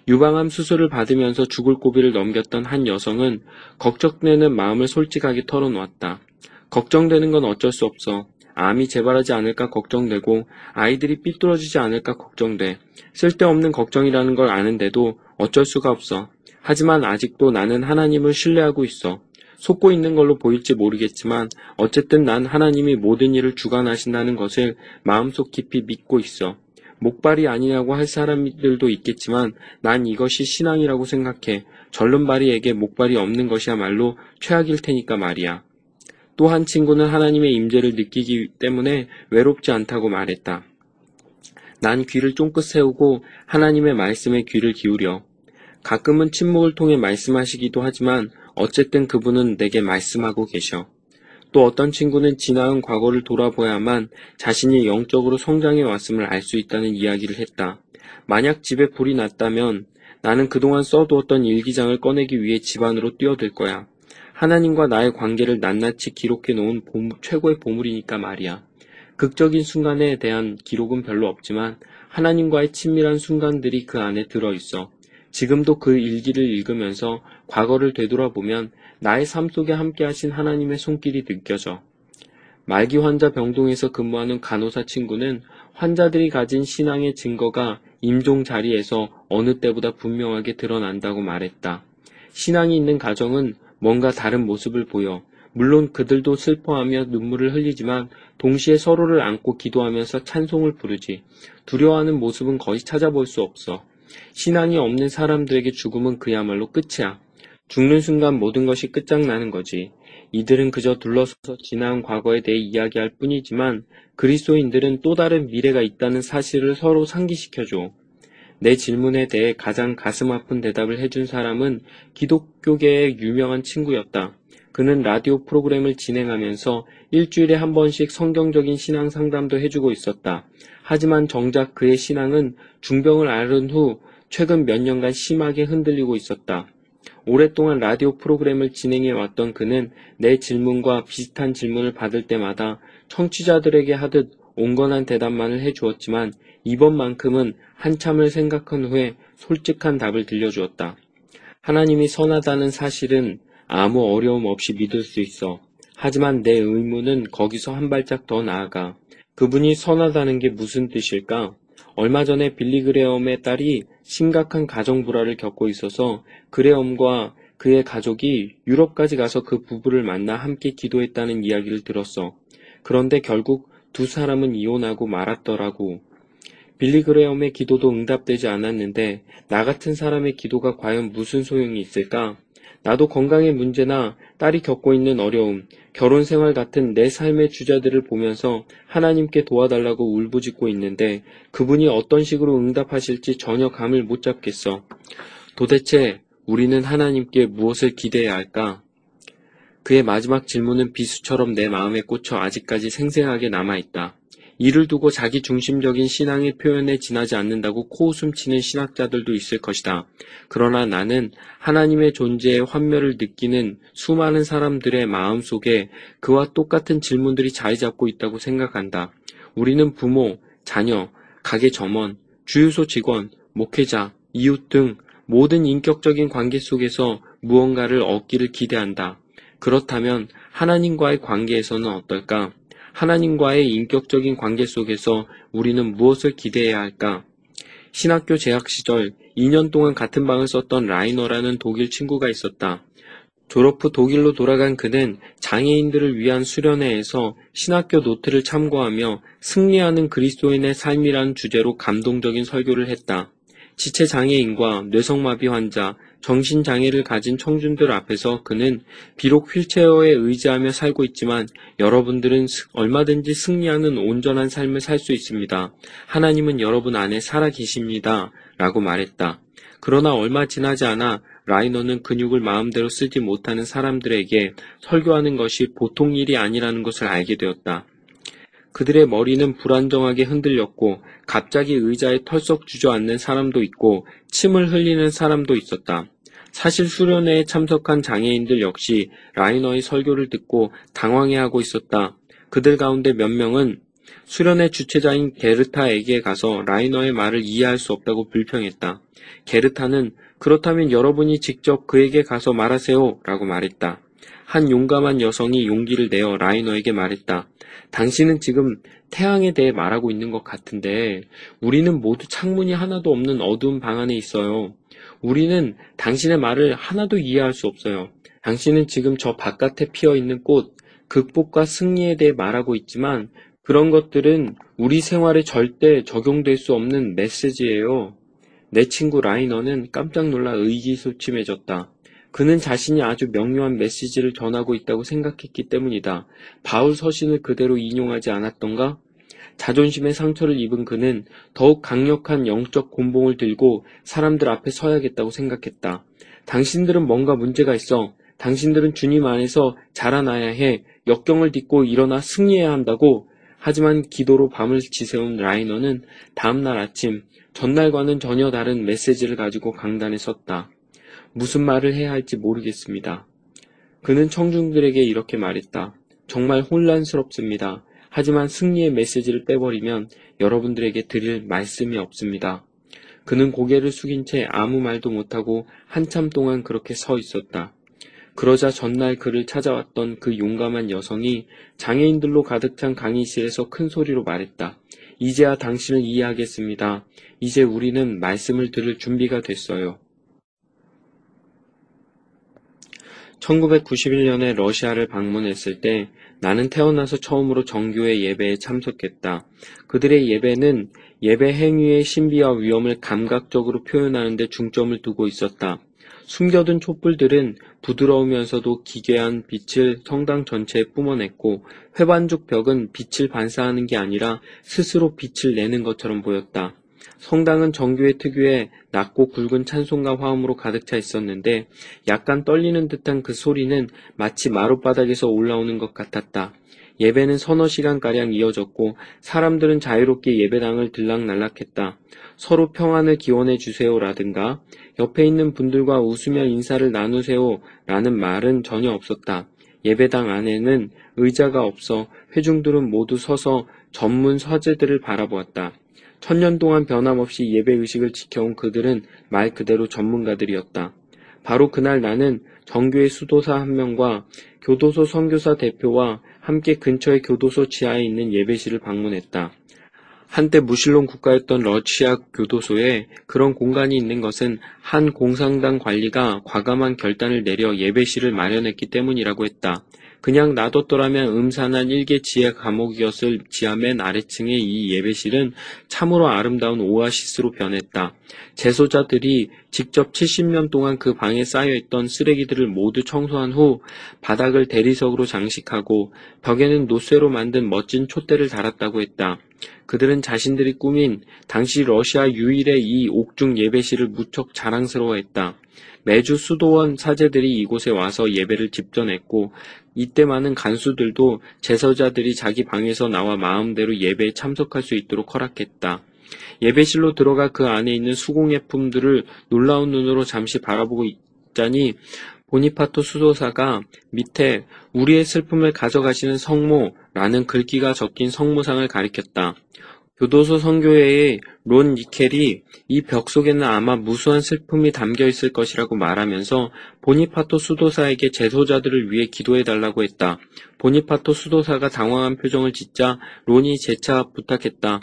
유방암 수술을 받으면서 죽을 고비를 넘겼던 한 여성은 걱정되는 마음을 솔직하게 털어놓았다. 걱정되는 건 어쩔 수 없어. 암이 재발하지 않을까 걱정되고 아이들이 삐뚤어지지 않을까 걱정돼. 쓸데없는 걱정이라는 걸 아는데도 어쩔 수가 없어. 하지만 아직도 나는 하나님을 신뢰하고 있어. 속고 있는 걸로 보일지 모르겠지만 어쨌든 난 하나님이 모든 일을 주관하신다는 것을 마음속 깊이 믿고 있어. 목발이 아니냐고 할 사람들도 있겠지만 난 이것이 신앙이라고 생각해. 절름발이에게 목발이 없는 것이야말로 최악일 테니까 말이야. 또 한 친구는 하나님의 임재를 느끼기 때문에 외롭지 않다고 말했다. 난 귀를 쫑긋 세우고 하나님의 말씀에 귀를 기울여. 가끔은 침묵을 통해 말씀하시기도 하지만 어쨌든 그분은 내게 말씀하고 계셔. 또 어떤 친구는 지나온 과거를 돌아보야만 자신이 영적으로 성장해 왔음을 알 수 있다는 이야기를 했다. 만약 집에 불이 났다면 나는 그동안 써두었던 일기장을 꺼내기 위해 집 안으로 뛰어들 거야. 하나님과 나의 관계를 낱낱이 기록해 놓은 최고의 보물이니까 말이야. 극적인 순간에 대한 기록은 별로 없지만 하나님과의 친밀한 순간들이 그 안에 들어있어. 지금도 그 일기를 읽으면서 과거를 되돌아보면 나의 삶 속에 함께 하신 하나님의 손길이 느껴져. 말기 환자 병동에서 근무하는 간호사 친구는 환자들이 가진 신앙의 증거가 임종 자리에서 어느 때보다 분명하게 드러난다고 말했다. 신앙이 있는 가정은 뭔가 다른 모습을 보여. 물론 그들도 슬퍼하며 눈물을 흘리지만 동시에 서로를 안고 기도하면서 찬송을 부르지. 두려워하는 모습은 거의 찾아볼 수 없어. 신앙이 없는 사람들에게 죽음은 그야말로 끝이야. 죽는 순간 모든 것이 끝장나는 거지. 이들은 그저 둘러서서 지나온 과거에 대해 이야기할 뿐이지만 그리스도인들은 또 다른 미래가 있다는 사실을 서로 상기시켜줘. 내 질문에 대해 가장 가슴 아픈 대답을 해준 사람은 기독교계의 유명한 친구였다. 그는 라디오 프로그램을 진행하면서 일주일에 한 번씩 성경적인 신앙 상담도 해주고 있었다. 하지만 정작 그의 신앙은 중병을 앓은 후 최근 몇 년간 심하게 흔들리고 있었다. 오랫동안 라디오 프로그램을 진행해 왔던 그는 내 질문과 비슷한 질문을 받을 때마다 청취자들에게 하듯 온건한 대답만을 해 주었지만 이번만큼은 한참을 생각한 후에 솔직한 답을 들려주었다. 하나님이 선하다는 사실은 아무 어려움 없이 믿을 수 있어. 하지만 내 의문은 거기서 한 발짝 더 나아가. 그분이 선하다는 게 무슨 뜻일까? 얼마 전에 빌리 그레엄의 딸이 심각한 가정 불화를 겪고 있어서 그레엄과 그의 가족이 유럽까지 가서 그 부부를 만나 함께 기도했다는 이야기를 들었어. 그런데 결국 두 사람은 이혼하고 말았더라고. 빌리 그레엄의 기도도 응답되지 않았는데 나 같은 사람의 기도가 과연 무슨 소용이 있을까? 나도 건강의 문제나 딸이 겪고 있는 어려움, 결혼 생활 같은 내 삶의 주자들을 보면서 하나님께 도와달라고 울부짖고 있는데 그분이 어떤 식으로 응답하실지 전혀 감을 못 잡겠어. 도대체 우리는 하나님께 무엇을 기대해야 할까? 그의 마지막 질문은 비수처럼 내 마음에 꽂혀 아직까지 생생하게 남아있다. 이를 두고 자기 중심적인 신앙의 표현에 지나지 않는다고 코웃음 치는 신학자들도 있을 것이다. 그러나 나는 하나님의 존재의 환멸을 느끼는 수많은 사람들의 마음 속에 그와 똑같은 질문들이 자리 잡고 있다고 생각한다. 우리는 부모, 자녀, 가게 점원, 주유소 직원, 목회자, 이웃 등 모든 인격적인 관계 속에서 무언가를 얻기를 기대한다. 그렇다면 하나님과의 관계에서는 어떨까? 하나님과의 인격적인 관계 속에서 우리는 무엇을 기대해야 할까? 신학교 재학 시절 2년 동안 같은 방을 썼던 라이너라는 독일 친구가 있었다. 졸업 후 독일로 돌아간 그는 장애인들을 위한 수련회에서 신학교 노트를 참고하며 승리하는 그리스도인의 삶이라는 주제로 감동적인 설교를 했다. 지체 장애인과 뇌성마비 환자, 정신장애를 가진 청중들 앞에서 그는 비록 휠체어에 의지하며 살고 있지만 여러분들은 얼마든지 승리하는 온전한 삶을 살 수 있습니다. 하나님은 여러분 안에 살아 계십니다. 라고 말했다. 그러나 얼마 지나지 않아 라이너는 근육을 마음대로 쓰지 못하는 사람들에게 설교하는 것이 보통 일이 아니라는 것을 알게 되었다. 그들의 머리는 불안정하게 흔들렸고 갑자기 의자에 털썩 주저앉는 사람도 있고 침을 흘리는 사람도 있었다. 사실 수련회에 참석한 장애인들 역시 라이너의 설교를 듣고 당황해하고 있었다. 그들 가운데 몇 명은 수련회 주최자인 게르타에게 가서 라이너의 말을 이해할 수 없다고 불평했다. 게르타는 그렇다면 여러분이 직접 그에게 가서 말하세요 라고 말했다. 한 용감한 여성이 용기를 내어 라이너에게 말했다. 당신은 지금 태양에 대해 말하고 있는 것 같은데 우리는 모두 창문이 하나도 없는 어두운 방 안에 있어요. 우리는 당신의 말을 하나도 이해할 수 없어요. 당신은 지금 저 바깥에 피어 있는 꽃, 극복과 승리에 대해 말하고 있지만 그런 것들은 우리 생활에 절대 적용될 수 없는 메시지예요. 내 친구 라이너는 깜짝 놀라 의기소침해졌다. 그는 자신이 아주 명료한 메시지를 전하고 있다고 생각했기 때문이다. 바울 서신을 그대로 인용하지 않았던가? 자존심의 상처를 입은 그는 더욱 강력한 영적 곤봉을 들고 사람들 앞에 서야겠다고 생각했다. 당신들은 뭔가 문제가 있어. 당신들은 주님 안에서 자라나야 해. 역경을 딛고 일어나 승리해야 한다고. 하지만 기도로 밤을 지새운 라이너는 다음날 아침 전날과는 전혀 다른 메시지를 가지고 강단에 섰다. 무슨 말을 해야 할지 모르겠습니다. 그는 청중들에게 이렇게 말했다. 정말 혼란스럽습니다. 하지만 승리의 메시지를 빼버리면 여러분들에게 드릴 말씀이 없습니다. 그는 고개를 숙인 채 아무 말도 못하고 한참 동안 그렇게 서 있었다. 그러자 전날 그를 찾아왔던 그 용감한 여성이 장애인들로 가득 찬 강의실에서 큰 소리로 말했다. 이제야 당신을 이해하겠습니다. 이제 우리는 말씀을 들을 준비가 됐어요. 1991년에 러시아를 방문했을 때 나는 태어나서 처음으로 정교회 예배에 참석했다. 그들의 예배는 예배 행위의 신비와 위험을 감각적으로 표현하는 데 중점을 두고 있었다. 숨겨둔 촛불들은 부드러우면서도 기괴한 빛을 성당 전체에 뿜어냈고 회반죽 벽은 빛을 반사하는 게 아니라 스스로 빛을 내는 것처럼 보였다. 성당은 정교회 특유의 낮고 굵은 찬송가 화음으로 가득 차 있었는데 약간 떨리는 듯한 그 소리는 마치 마룻바닥에서 올라오는 것 같았다. 예배는 서너 시간가량 이어졌고 사람들은 자유롭게 예배당을 들락날락했다. 서로 평안을 기원해 주세요라든가 옆에 있는 분들과 웃으며 인사를 나누세요 라는 말은 전혀 없었다. 예배당 안에는 의자가 없어 회중들은 모두 서서 전문 서재들을 바라보았다. 천년 동안 변함없이 예배 의식을 지켜온 그들은 말 그대로 전문가들이었다. 바로 그날 나는 정교회 수도사 한 명과 교도소 선교사 대표와 함께 근처의 교도소 지하에 있는 예배실을 방문했다. 한때 무신론 국가였던 러시아 교도소에 그런 공간이 있는 것은 한 공산당 관리가 과감한 결단을 내려 예배실을 마련했기 때문이라고 했다. 그냥 놔뒀더라면 음산한 일개 지하 감옥이었을 지하 맨 아래층의 이 예배실은 참으로 아름다운 오아시스로 변했다. 재소자들이 직접 70년 동안 그 방에 쌓여있던 쓰레기들을 모두 청소한 후 바닥을 대리석으로 장식하고 벽에는 노쇠로 만든 멋진 촛대를 달았다고 했다. 그들은 자신들이 꾸민 당시 러시아 유일의 이 옥중 예배실을 무척 자랑스러워했다. 매주 수도원 사제들이 이곳에 와서 예배를 집전했고 이때 많은 간수들도 제서자들이 자기 방에서 나와 마음대로 예배에 참석할 수 있도록 허락했다. 예배실로 들어가 그 안에 있는 수공예품들을 놀라운 눈으로 잠시 바라보고 있자니 보니파토 수도사가 밑에 우리의 슬픔을 가져가시는 성모라는 글귀가 적힌 성모상을 가리켰다. 교도소 선교회의 론 니켈이 이 벽 속에는 아마 무수한 슬픔이 담겨 있을 것이라고 말하면서 보니파토 수도사에게 재소자들을 위해 기도해 달라고 했다. 보니파토 수도사가 당황한 표정을 짓자 론이 재차 부탁했다.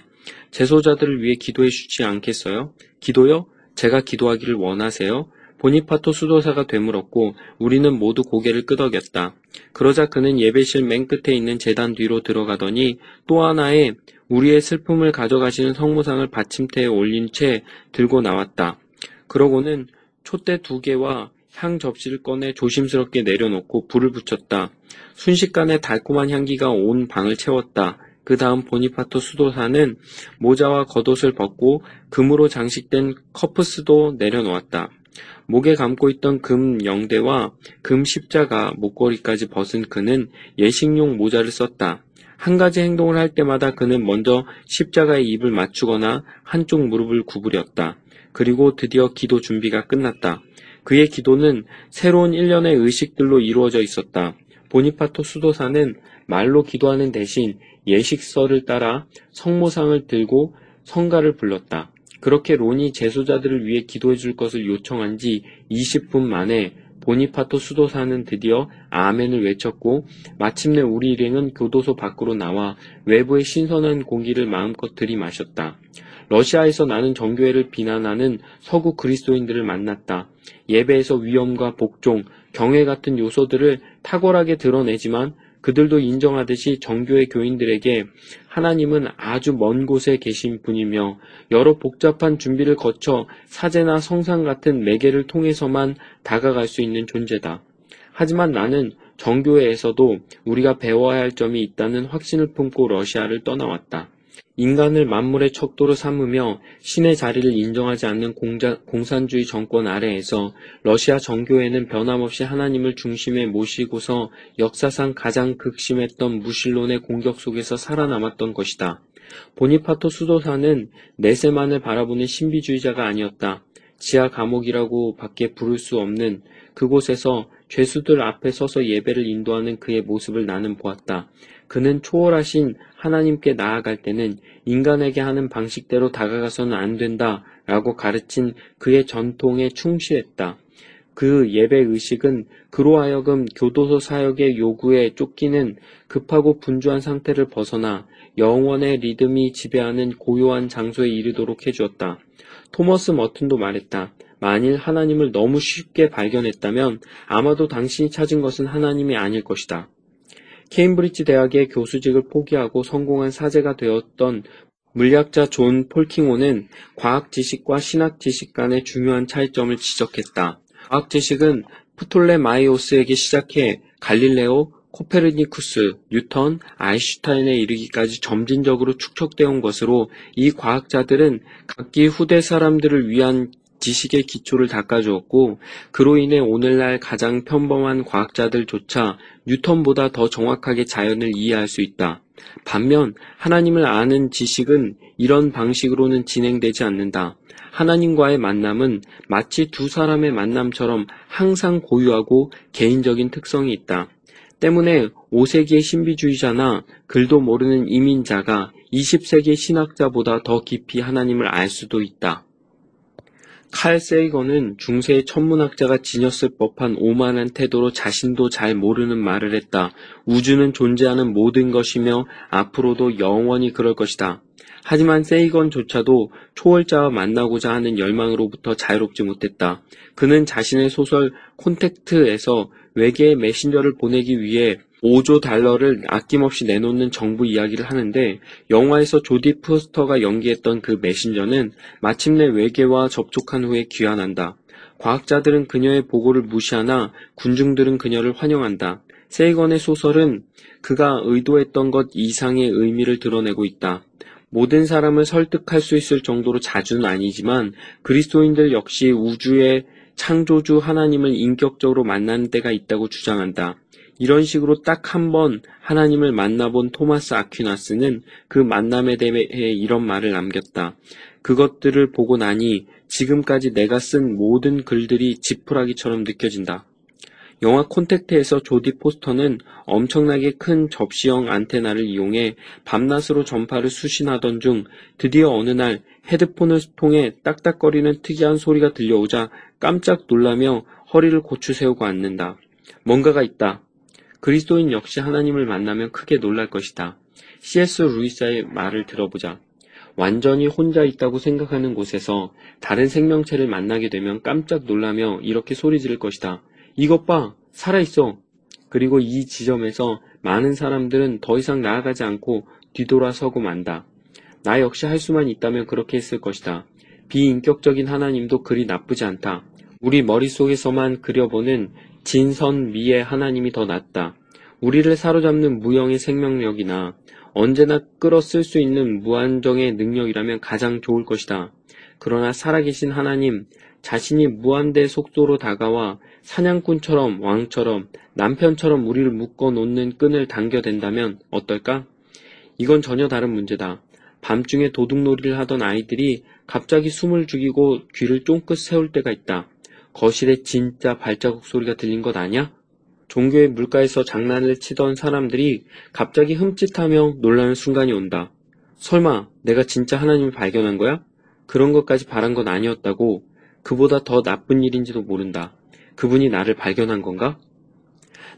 재소자들을 위해 기도해 주지 않겠어요? 기도요? 제가 기도하기를 원하세요? 보니파토 수도사가 되물었고 우리는 모두 고개를 끄덕였다. 그러자 그는 예배실 맨 끝에 있는 재단 뒤로 들어가더니 또 하나의 우리의 슬픔을 가져가시는 성모상을 받침대에 올린 채 들고 나왔다. 그러고는 촛대 두 개와 향 접시를 꺼내 조심스럽게 내려놓고 불을 붙였다. 순식간에 달콤한 향기가 온 방을 채웠다. 그 다음 보니파토 수도사는 모자와 겉옷을 벗고 금으로 장식된 커프스도 내려놓았다. 목에 감고 있던 금 영대와 금 십자가 목걸이까지 벗은 그는 예식용 모자를 썼다. 한 가지 행동을 할 때마다 그는 먼저 십자가에 입을 맞추거나 한쪽 무릎을 구부렸다. 그리고 드디어 기도 준비가 끝났다. 그의 기도는 새로운 일련의 의식들로 이루어져 있었다. 보니파토 수도사는 말로 기도하는 대신 예식서를 따라 성모상을 들고 성가를 불렀다. 그렇게 론이 제소자들을 위해 기도해 줄 것을 요청한 지 20분 만에 보니파토 수도사는 드디어 아멘을 외쳤고 마침내 우리 일행은 교도소 밖으로 나와 외부의 신선한 공기를 마음껏 들이마셨다. 러시아에서 나는 정교회를 비난하는 서구 그리스도인들을 만났다. 예배에서 위엄과 복종, 경외 같은 요소들을 탁월하게 드러내지만 그들도 인정하듯이 정교회 교인들에게 하나님은 아주 먼 곳에 계신 분이며 여러 복잡한 준비를 거쳐 사제나 성상 같은 매개를 통해서만 다가갈 수 있는 존재다. 하지만 나는 정교회에서도 우리가 배워야 할 점이 있다는 확신을 품고 러시아를 떠나왔다. 인간을 만물의 척도로 삼으며 신의 자리를 인정하지 않는 공자, 공산주의 정권 아래에서 러시아 정교회는 변함없이 하나님을 중심에 모시고서 역사상 가장 극심했던 무신론의 공격 속에서 살아남았던 것이다. 보니파토 수도사는 내세만을 바라보는 신비주의자가 아니었다. 지하 감옥이라고 밖에 부를 수 없는 그곳에서 죄수들 앞에 서서 예배를 인도하는 그의 모습을 나는 보았다. 그는 초월하신 하나님께 나아갈 때는 인간에게 하는 방식대로 다가가서는 안 된다 라고 가르친 그의 전통에 충실했다. 그 예배 의식은 그로 하여금 교도소 사역의 요구에 쫓기는 급하고 분주한 상태를 벗어나 영원의 리듬이 지배하는 고요한 장소에 이르도록 해주었다. 토머스 머튼도 말했다. 만일 하나님을 너무 쉽게 발견했다면 아마도 당신이 찾은 것은 하나님이 아닐 것이다. 케임브리지 대학의 교수직을 포기하고 성공회 사제가 되었던 물리학자 존 폴킹혼은 과학 지식과 신학 지식 간의 중요한 차이점을 지적했다. 과학 지식은 프톨레마이오스에게 시작해 갈릴레오, 코페르니쿠스, 뉴턴, 아인슈타인에 이르기까지 점진적으로 축적되어 온 것으로 이 과학자들은 각기 후대 사람들을 위한 지식의 기초를 닦아주었고 그로 인해 오늘날 가장 평범한 과학자들조차 뉴턴보다 더 정확하게 자연을 이해할 수 있다. 반면 하나님을 아는 지식은 이런 방식으로는 진행되지 않는다. 하나님과의 만남은 마치 두 사람의 만남처럼 항상 고유하고 개인적인 특성이 있다. 때문에 5세기의 신비주의자나 글도 모르는 이민자가 20세기 신학자보다 더 깊이 하나님을 알 수도 있다. 칼 세이건은 중세의 천문학자가 지녔을 법한 오만한 태도로 자신도 잘 모르는 말을 했다. 우주는 존재하는 모든 것이며 앞으로도 영원히 그럴 것이다. 하지만 세이건조차도 초월자와 만나고자 하는 열망으로부터 자유롭지 못했다. 그는 자신의 소설 콘택트에서 외계의 메신저를 보내기 위해 5조 달러를 아낌없이 내놓는 정부 이야기를 하는데 영화에서 조디 포스터가 연기했던 그 메신저는 마침내 외계와 접촉한 후에 귀환한다. 과학자들은 그녀의 보고를 무시하나 군중들은 그녀를 환영한다. 세이건의 소설은 그가 의도했던 것 이상의 의미를 드러내고 있다. 모든 사람을 설득할 수 있을 정도로 자주는 아니지만 그리스도인들 역시 우주의 창조주 하나님을 인격적으로 만나는 때가 있다고 주장한다. 이런 식으로 딱 한 번 하나님을 만나본 토마스 아퀴나스는 그 만남에 대해 이런 말을 남겼다. 그것들을 보고 나니 지금까지 내가 쓴 모든 글들이 지푸라기처럼 느껴진다. 영화 콘택트에서 조디 포스터는 엄청나게 큰 접시형 안테나를 이용해 밤낮으로 전파를 수신하던 중 드디어 어느 날 헤드폰을 통해 딱딱거리는 특이한 소리가 들려오자 깜짝 놀라며 허리를 고추 세우고 앉는다. 뭔가가 있다. 그리스도인 역시 하나님을 만나면 크게 놀랄 것이다. C.S. 루이스의 말을 들어보자. 완전히 혼자 있다고 생각하는 곳에서 다른 생명체를 만나게 되면 깜짝 놀라며 이렇게 소리 지를 것이다. 이것 봐! 살아있어! 그리고 이 지점에서 많은 사람들은 더 이상 나아가지 않고 뒤돌아서고 만다. 나 역시 할 수만 있다면 그렇게 했을 것이다. 비인격적인 하나님도 그리 나쁘지 않다. 우리 머릿속에서만 그려보는 진선미의 하나님이 더 낫다. 우리를 사로잡는 무형의 생명력이나 언제나 끌어 쓸 수 있는 무한정의 능력이라면 가장 좋을 것이다. 그러나 살아계신 하나님, 자신이 무한대 속도로 다가와 사냥꾼처럼 왕처럼 남편처럼 우리를 묶어 놓는 끈을 당겨댄다면 어떨까? 이건 전혀 다른 문제다. 밤중에 도둑놀이를 하던 아이들이 갑자기 숨을 죽이고 귀를 쫑긋 세울 때가 있다. 거실에 진짜 발자국 소리가 들린 것 아냐? 종교의 물가에서 장난을 치던 사람들이 갑자기 흠칫하며 놀라는 순간이 온다. 설마 내가 진짜 하나님을 발견한 거야? 그런 것까지 바란 건 아니었다고 그보다 더 나쁜 일인지도 모른다. 그분이 나를 발견한 건가?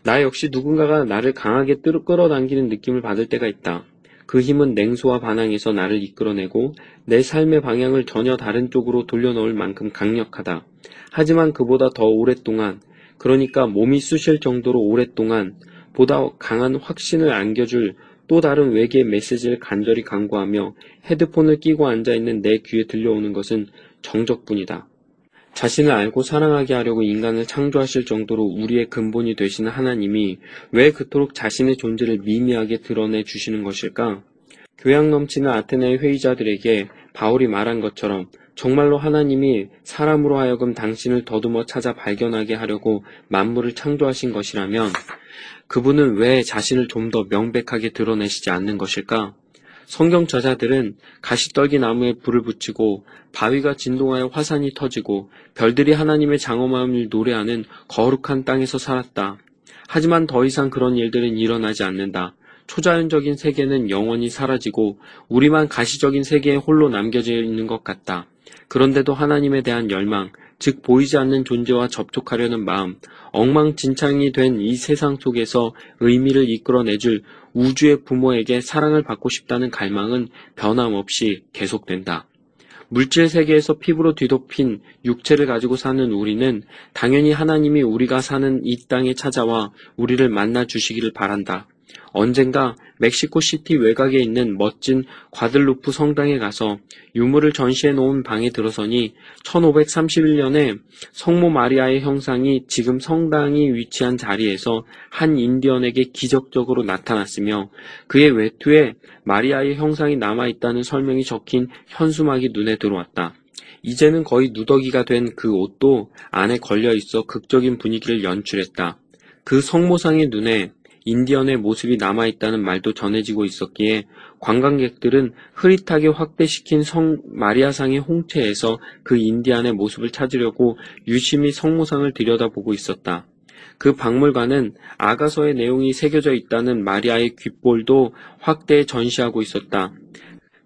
나 역시 누군가가 나를 강하게 끌어당기는 느낌을 받을 때가 있다. 그 힘은 냉소와 반항에서 나를 이끌어내고 내 삶의 방향을 전혀 다른 쪽으로 돌려놓을 만큼 강력하다. 하지만 그보다 더 오랫동안, 그러니까 몸이 쑤실 정도로 오랫동안 보다 강한 확신을 안겨줄 또 다른 외계 메시지를 간절히 강구하며 헤드폰을 끼고 앉아있는 내 귀에 들려오는 것은 정적뿐이다. 자신을 알고 사랑하게 하려고 인간을 창조하실 정도로 우리의 근본이 되시는 하나님이 왜 그토록 자신의 존재를 미미하게 드러내 주시는 것일까? 교양 넘치는 아테네의 회의자들에게 바울이 말한 것처럼 정말로 하나님이 사람으로 하여금 당신을 더듬어 찾아 발견하게 하려고 만물을 창조하신 것이라면 그분은 왜 자신을 좀 더 명백하게 드러내시지 않는 것일까? 성경 저자들은 가시떨기 나무에 불을 붙이고 바위가 진동하여 화산이 터지고 별들이 하나님의 장엄함을 노래하는 거룩한 땅에서 살았다. 하지만 더 이상 그런 일들은 일어나지 않는다. 초자연적인 세계는 영원히 사라지고 우리만 가시적인 세계에 홀로 남겨져 있는 것 같다. 그런데도 하나님에 대한 열망, 즉 보이지 않는 존재와 접촉하려는 마음, 엉망진창이 된 이 세상 속에서 의미를 이끌어내줄 우주의 부모에게 사랑을 받고 싶다는 갈망은 변함없이 계속된다. 물질 세계에서 피부로 뒤덮인 육체를 가지고 사는 우리는 당연히 하나님이 우리가 사는 이 땅에 찾아와 우리를 만나 주시기를 바란다. 언젠가 멕시코 시티 외곽에 있는 멋진 과들루프 성당에 가서 유물을 전시해 놓은 방에 들어서니 1531년에 성모 마리아의 형상이 지금 성당이 위치한 자리에서 한 인디언에게 기적적으로 나타났으며 그의 외투에 마리아의 형상이 남아 있다는 설명이 적힌 현수막이 눈에 들어왔다. 이제는 거의 누더기가 된 그 옷도 안에 걸려 있어 극적인 분위기를 연출했다. 그 성모상의 눈에 인디언의 모습이 남아있다는 말도 전해지고 있었기에 관광객들은 흐릿하게 확대시킨 성 마리아상의 홍채에서 그 인디안의 모습을 찾으려고 유심히 성모상을 들여다보고 있었다. 그 박물관은 아가서의 내용이 새겨져 있다는 마리아의 귓볼도 확대해 전시하고 있었다.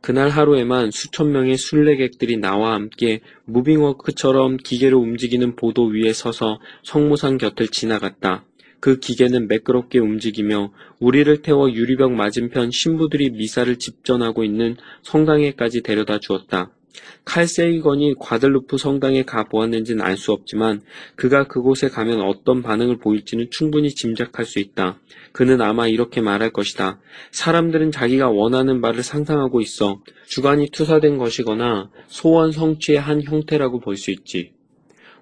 그날 하루에만 수천 명의 순례객들이 나와 함께 무빙워크처럼 기계를 움직이는 보도 위에 서서 성모상 곁을 지나갔다. 그 기계는 매끄럽게 움직이며 우리를 태워 유리벽 맞은편 신부들이 미사를 집전하고 있는 성당에까지 데려다 주었다. 칼세이건이 과들루프 성당에 가 보았는지는 알 수 없지만 그가 그곳에 가면 어떤 반응을 보일지는 충분히 짐작할 수 있다. 그는 아마 이렇게 말할 것이다. 사람들은 자기가 원하는 바를 상상하고 있어 주관이 투사된 것이거나 소원 성취의 한 형태라고 볼 수 있지.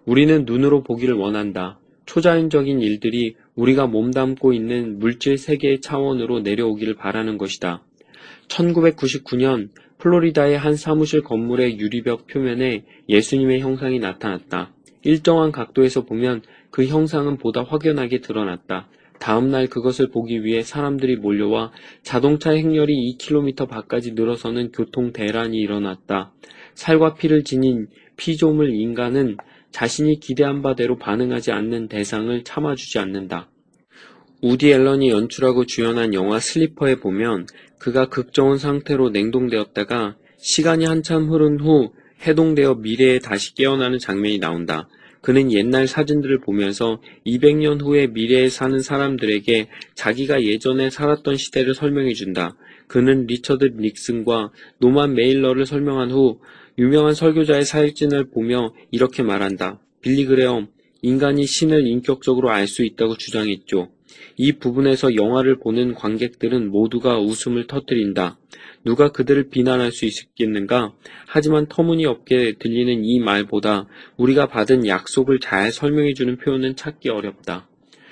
우리는 눈으로 보기를 원한다. 초자연적인 일들이 우리가 몸담고 있는 물질 세계의 차원으로 내려오기를 바라는 것이다. 1999년 플로리다의 한 사무실 건물의 유리벽 표면에 예수님의 형상이 나타났다. 일정한 각도에서 보면 그 형상은 보다 확연하게 드러났다. 다음날 그것을 보기 위해 사람들이 몰려와 자동차 행렬이 2km 밖까지 늘어서는 교통 대란이 일어났다. 살과 피를 지닌 피조물 인간은 자신이 기대한 바대로 반응하지 않는 대상을 참아주지 않는다. 우디 앨런이 연출하고 주연한 영화 슬리퍼에 보면 그가 극저온 상태로 냉동되었다가 시간이 한참 흐른 후 해동되어 미래에 다시 깨어나는 장면이 나온다. 그는 옛날 사진들을 보면서 200년 후의 미래에 사는 사람들에게 자기가 예전에 살았던 시대를 설명해 준다. 그는 리처드 닉슨과 노만 메일러를 설명한 후 유명한 설교자의 사진을 보며 이렇게 말한다. 빌리 그레엄, 인간이 신을 인격적으로 알 수 있다고 주장했죠. 이 부분에서 영화를 보는 관객들은 모두가 웃음을 터뜨린다. 누가 그들을 비난할 수 있겠는가? 하지만 터무니없게 들리는 이 말보다 우리가 받은 약속을 잘 설명해주는 표현은 찾기 어렵다.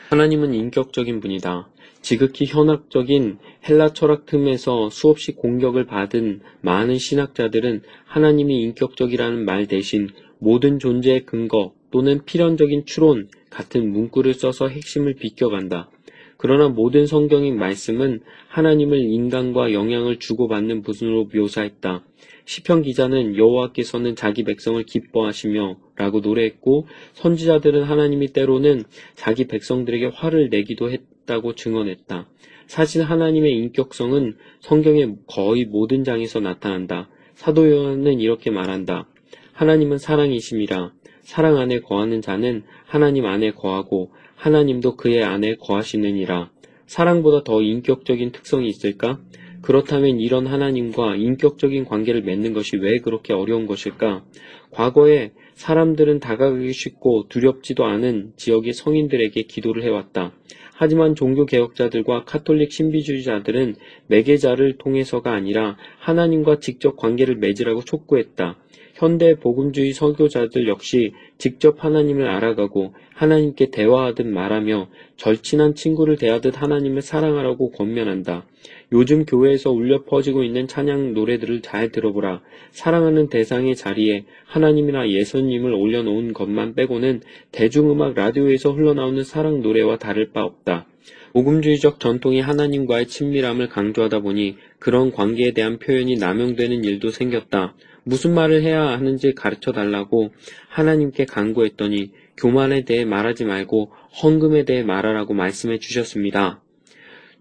하나님은 인격적인 분이다. 지극히 현학적인 헬라 철학 틈에서 수없이 공격을 받은 많은 신학자들은 하나님이 인격적이라는 말 대신 모든 존재의 근거 또는 필연적인 추론 같은 문구를 써서 핵심을 비껴간다. 그러나 모든 성경의 말씀은 하나님을 인간과 영향을 주고받는 분으로 묘사했다. 시편 기자는 여호와께서는 자기 백성을 기뻐하시며 라고 노래했고 선지자들은 하나님이 때로는 자기 백성들에게 화를 내기도 했다고 증언했다. 사실 하나님의 인격성은 성경의 거의 모든 장에서 나타난다. 사도 요한은 이렇게 말한다. 하나님은 사랑이심이라 사랑 안에 거하는 자는 하나님 안에 거하고 하나님도 그의 안에 거하시느니라. 사랑보다 더 인격적인 특성이 있을까? 그렇다면 이런 하나님과 인격적인 관계를 맺는 것이 왜 그렇게 어려운 것일까? 과거에 사람들은 다가가기 쉽고 두렵지도 않은 지역의 성인들에게 기도를 해왔다. 하지만 종교개혁자들과 카톨릭 신비주의자들은 매개자를 통해서가 아니라 하나님과 직접 관계를 맺으라고 촉구했다. 현대 복음주의 설교자들 역시 직접 하나님을 알아가고 하나님께 대화하듯 말하며 절친한 친구를 대하듯 하나님을 사랑하라고 권면한다. 요즘 교회에서 울려 퍼지고 있는 찬양 노래들을 잘 들어보라. 사랑하는 대상의 자리에 하나님이나 예수님을 올려놓은 것만 빼고는 대중음악 라디오에서 흘러나오는 사랑 노래와 다를 바 없다. 복음주의적 전통이 하나님과의 친밀함을 강조하다 보니 그런 관계에 대한 표현이 남용되는 일도 생겼다. 무슨 말을 해야 하는지 가르쳐 달라고 하나님께 간구했더니 교만에 대해 말하지 말고 헌금에 대해 말하라고 말씀해 주셨습니다.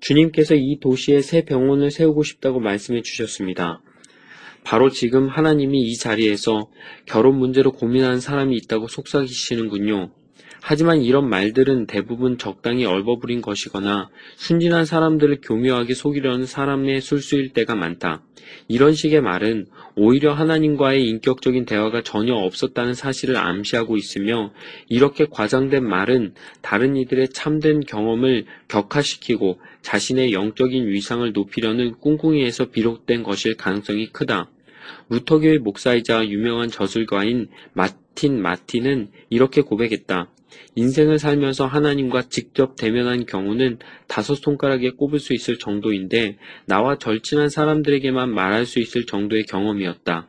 주님께서 이 도시에 새 병원을 세우고 싶다고 말씀해 주셨습니다. 바로 지금 하나님이 이 자리에서 결혼 문제로 고민하는 사람이 있다고 속삭이시는군요. 하지만 이런 말들은 대부분 적당히 얼버무린 것이거나 순진한 사람들을 교묘하게 속이려는 사람의 술수일 때가 많다. 이런 식의 말은 오히려 하나님과의 인격적인 대화가 전혀 없었다는 사실을 암시하고 있으며 이렇게 과장된 말은 다른 이들의 참된 경험을 격화시키고 자신의 영적인 위상을 높이려는 꿍꿍이에서 비롯된 것일 가능성이 크다. 루터교의 목사이자 유명한 저술가인 마 틴 마틴은 이렇게 고백했다. 인생을 살면서 하나님과 직접 대면한 경우는 다섯 손가락에 꼽을 수 있을 정도인데 나와 절친한 사람들에게만 말할 수 있을 정도의 경험이었다.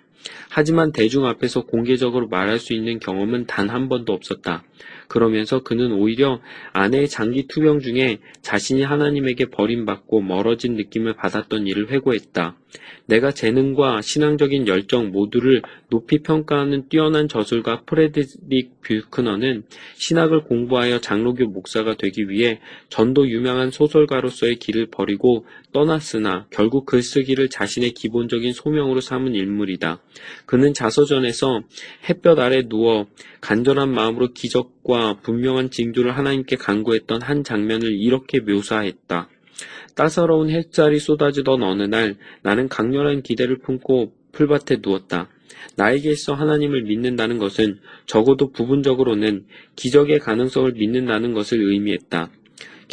하지만 대중 앞에서 공개적으로 말할 수 있는 경험은 단 한 번도 없었다. 그러면서 그는 오히려 아내의 장기 투병 중에 자신이 하나님에게 버림받고 멀어진 느낌을 받았던 일을 회고했다. 내가 재능과 신앙적인 열정 모두를 높이 평가하는 뛰어난 저술가 프레드릭 뷰크너는 신학을 공부하여 장로교 목사가 되기 위해 전도 유명한 소설가로서의 길을 버리고 떠났으나 결국 글쓰기를 자신의 기본적인 소명으로 삼은 인물이다. 그는 자서전에서 햇볕 아래 누워 간절한 마음으로 기적과 분명한 징조를 하나님께 간구했던 한 장면을 이렇게 묘사했다. 따사로운 햇살이 쏟아지던 어느 날 나는 강렬한 기대를 품고 풀밭에 누웠다. 나에게 있어 하나님을 믿는다는 것은 적어도 부분적으로는 기적의 가능성을 믿는다는 것을 의미했다.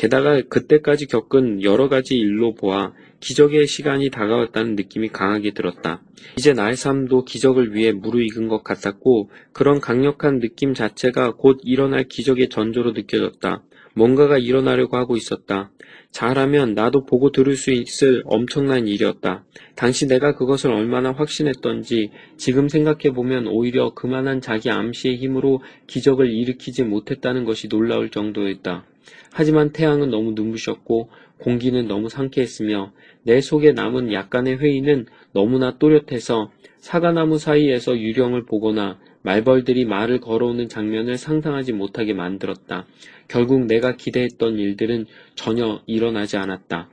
게다가 그때까지 겪은 여러 가지 일로 보아 기적의 시간이 다가왔다는 느낌이 강하게 들었다. 이제 나의 삶도 기적을 위해 무르익은 것 같았고 그런 강력한 느낌 자체가 곧 일어날 기적의 전조로 느껴졌다. 뭔가가 일어나려고 하고 있었다. 잘하면 나도 보고 들을 수 있을 엄청난 일이었다. 당시 내가 그것을 얼마나 확신했던지 지금 생각해보면 오히려 그만한 자기 암시의 힘으로 기적을 일으키지 못했다는 것이 놀라울 정도였다. 하지만 태양은 너무 눈부셨고 공기는 너무 상쾌했으며 내 속에 남은 약간의 회의는 너무나 또렷해서 사과나무 사이에서 유령을 보거나 말벌들이 말을 걸어오는 장면을 상상하지 못하게 만들었다. 결국 내가 기대했던 일들은 전혀 일어나지 않았다.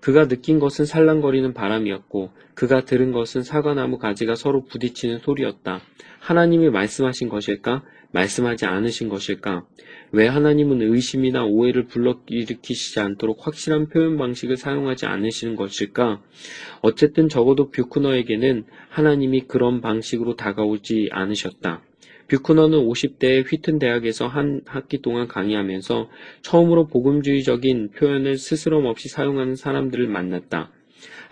그가 느낀 것은 살랑거리는 바람이었고 그가 들은 것은 사과나무 가지가 서로 부딪히는 소리였다. 하나님이 말씀하신 것일까? 말씀하지 않으신 것일까? 왜 하나님은 의심이나 오해를 불러일으키시지 않도록 확실한 표현 방식을 사용하지 않으시는 것일까? 어쨌든 적어도 뷰크너에게는 하나님이 그런 방식으로 다가오지 않으셨다. 뷰크너는 50대에 휘튼 대학에서 한 학기 동안 강의하면서 처음으로 복음주의적인 표현을 스스럼 없이 사용하는 사람들을 만났다.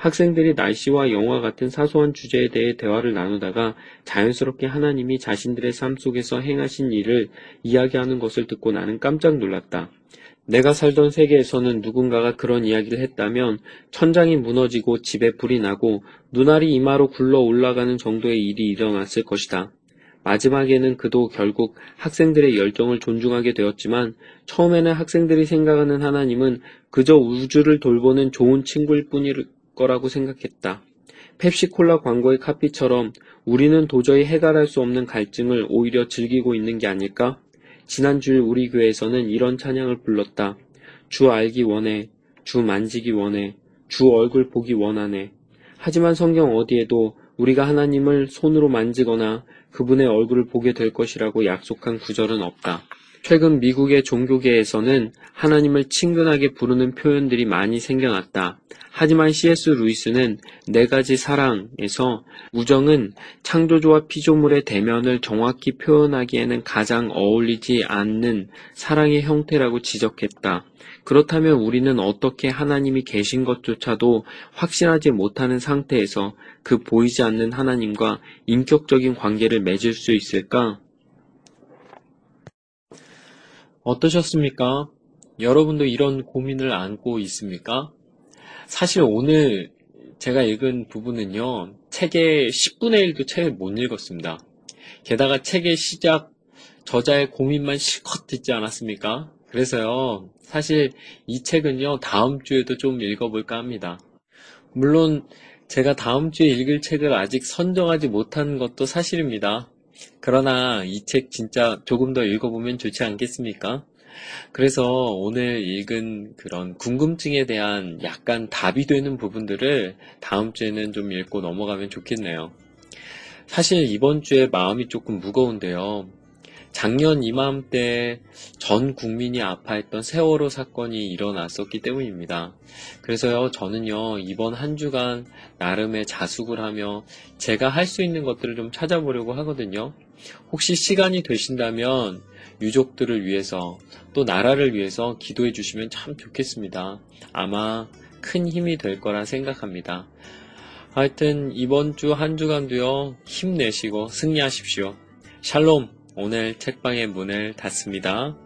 학생들이 날씨와 영화 같은 사소한 주제에 대해 대화를 나누다가 자연스럽게 하나님이 자신들의 삶 속에서 행하신 일을 이야기하는 것을 듣고 나는 깜짝 놀랐다. 내가 살던 세계에서는 누군가가 그런 이야기를 했다면 천장이 무너지고 집에 불이 나고 눈알이 이마로 굴러 올라가는 정도의 일이 일어났을 것이다. 마지막에는 그도 결국 학생들의 열정을 존중하게 되었지만 처음에는 학생들이 생각하는 하나님은 그저 우주를 돌보는 좋은 친구일 뿐일 거라고 생각했다. 펩시콜라 광고의 카피처럼 우리는 도저히 해결할 수 없는 갈증을 오히려 즐기고 있는 게 아닐까? 지난주일 우리 교회에서는 이런 찬양을 불렀다. 주 알기 원해. 주 만지기 원해. 주 얼굴 보기 원하네. 하지만 성경 어디에도 우리가 하나님을 손으로 만지거나 그분의 얼굴을 보게 될 것이라고 약속한 구절은 없다. 최근 미국의 종교계에서는 하나님을 친근하게 부르는 표현들이 많이 생겨났다. 하지만 C.S. 루이스는 네 가지 사랑에서 우정은 창조주와 피조물의 대면을 정확히 표현하기에는 가장 어울리지 않는 사랑의 형태라고 지적했다. 그렇다면 우리는 어떻게 하나님이 계신 것조차도 확신하지 못하는 상태에서 그 보이지 않는 하나님과 인격적인 관계를 맺을 수 있을까? 어떠셨습니까? 여러분도 이런 고민을 안고 있습니까? 사실 오늘 제가 읽은 부분은요, 책의 10분의 1도 책을 못 읽었습니다. 게다가 책의 시작, 저자의 고민만 실컷 듣지 않았습니까? 그래서요, 사실 이 책은요, 다음 주에도 좀 읽어볼까 합니다. 물론, 제가 다음 주에 읽을 책을 아직 선정하지 못한 것도 사실입니다. 그러나 이 책 진짜 조금 더 읽어보면 좋지 않겠습니까? 그래서 오늘 읽은 그런 궁금증에 대한 약간 답이 되는 부분들을 다음 주에는 좀 읽고 넘어가면 좋겠네요. 사실 이번 주에 마음이 조금 무거운데요. 작년 이맘때 전 국민이 아파했던 세월호 사건이 일어났었기 때문입니다. 그래서요, 저는요, 이번 한 주간 나름의 자숙을 하며 제가 할 수 있는 것들을 좀 찾아보려고 하거든요. 혹시 시간이 되신다면 유족들을 위해서 또 나라를 위해서 기도해 주시면 참 좋겠습니다. 아마 큰 힘이 될 거라 생각합니다. 하여튼 이번 주 한 주간도요, 힘내시고 승리하십시오. 샬롬! 오늘 책방의 문을 닫습니다.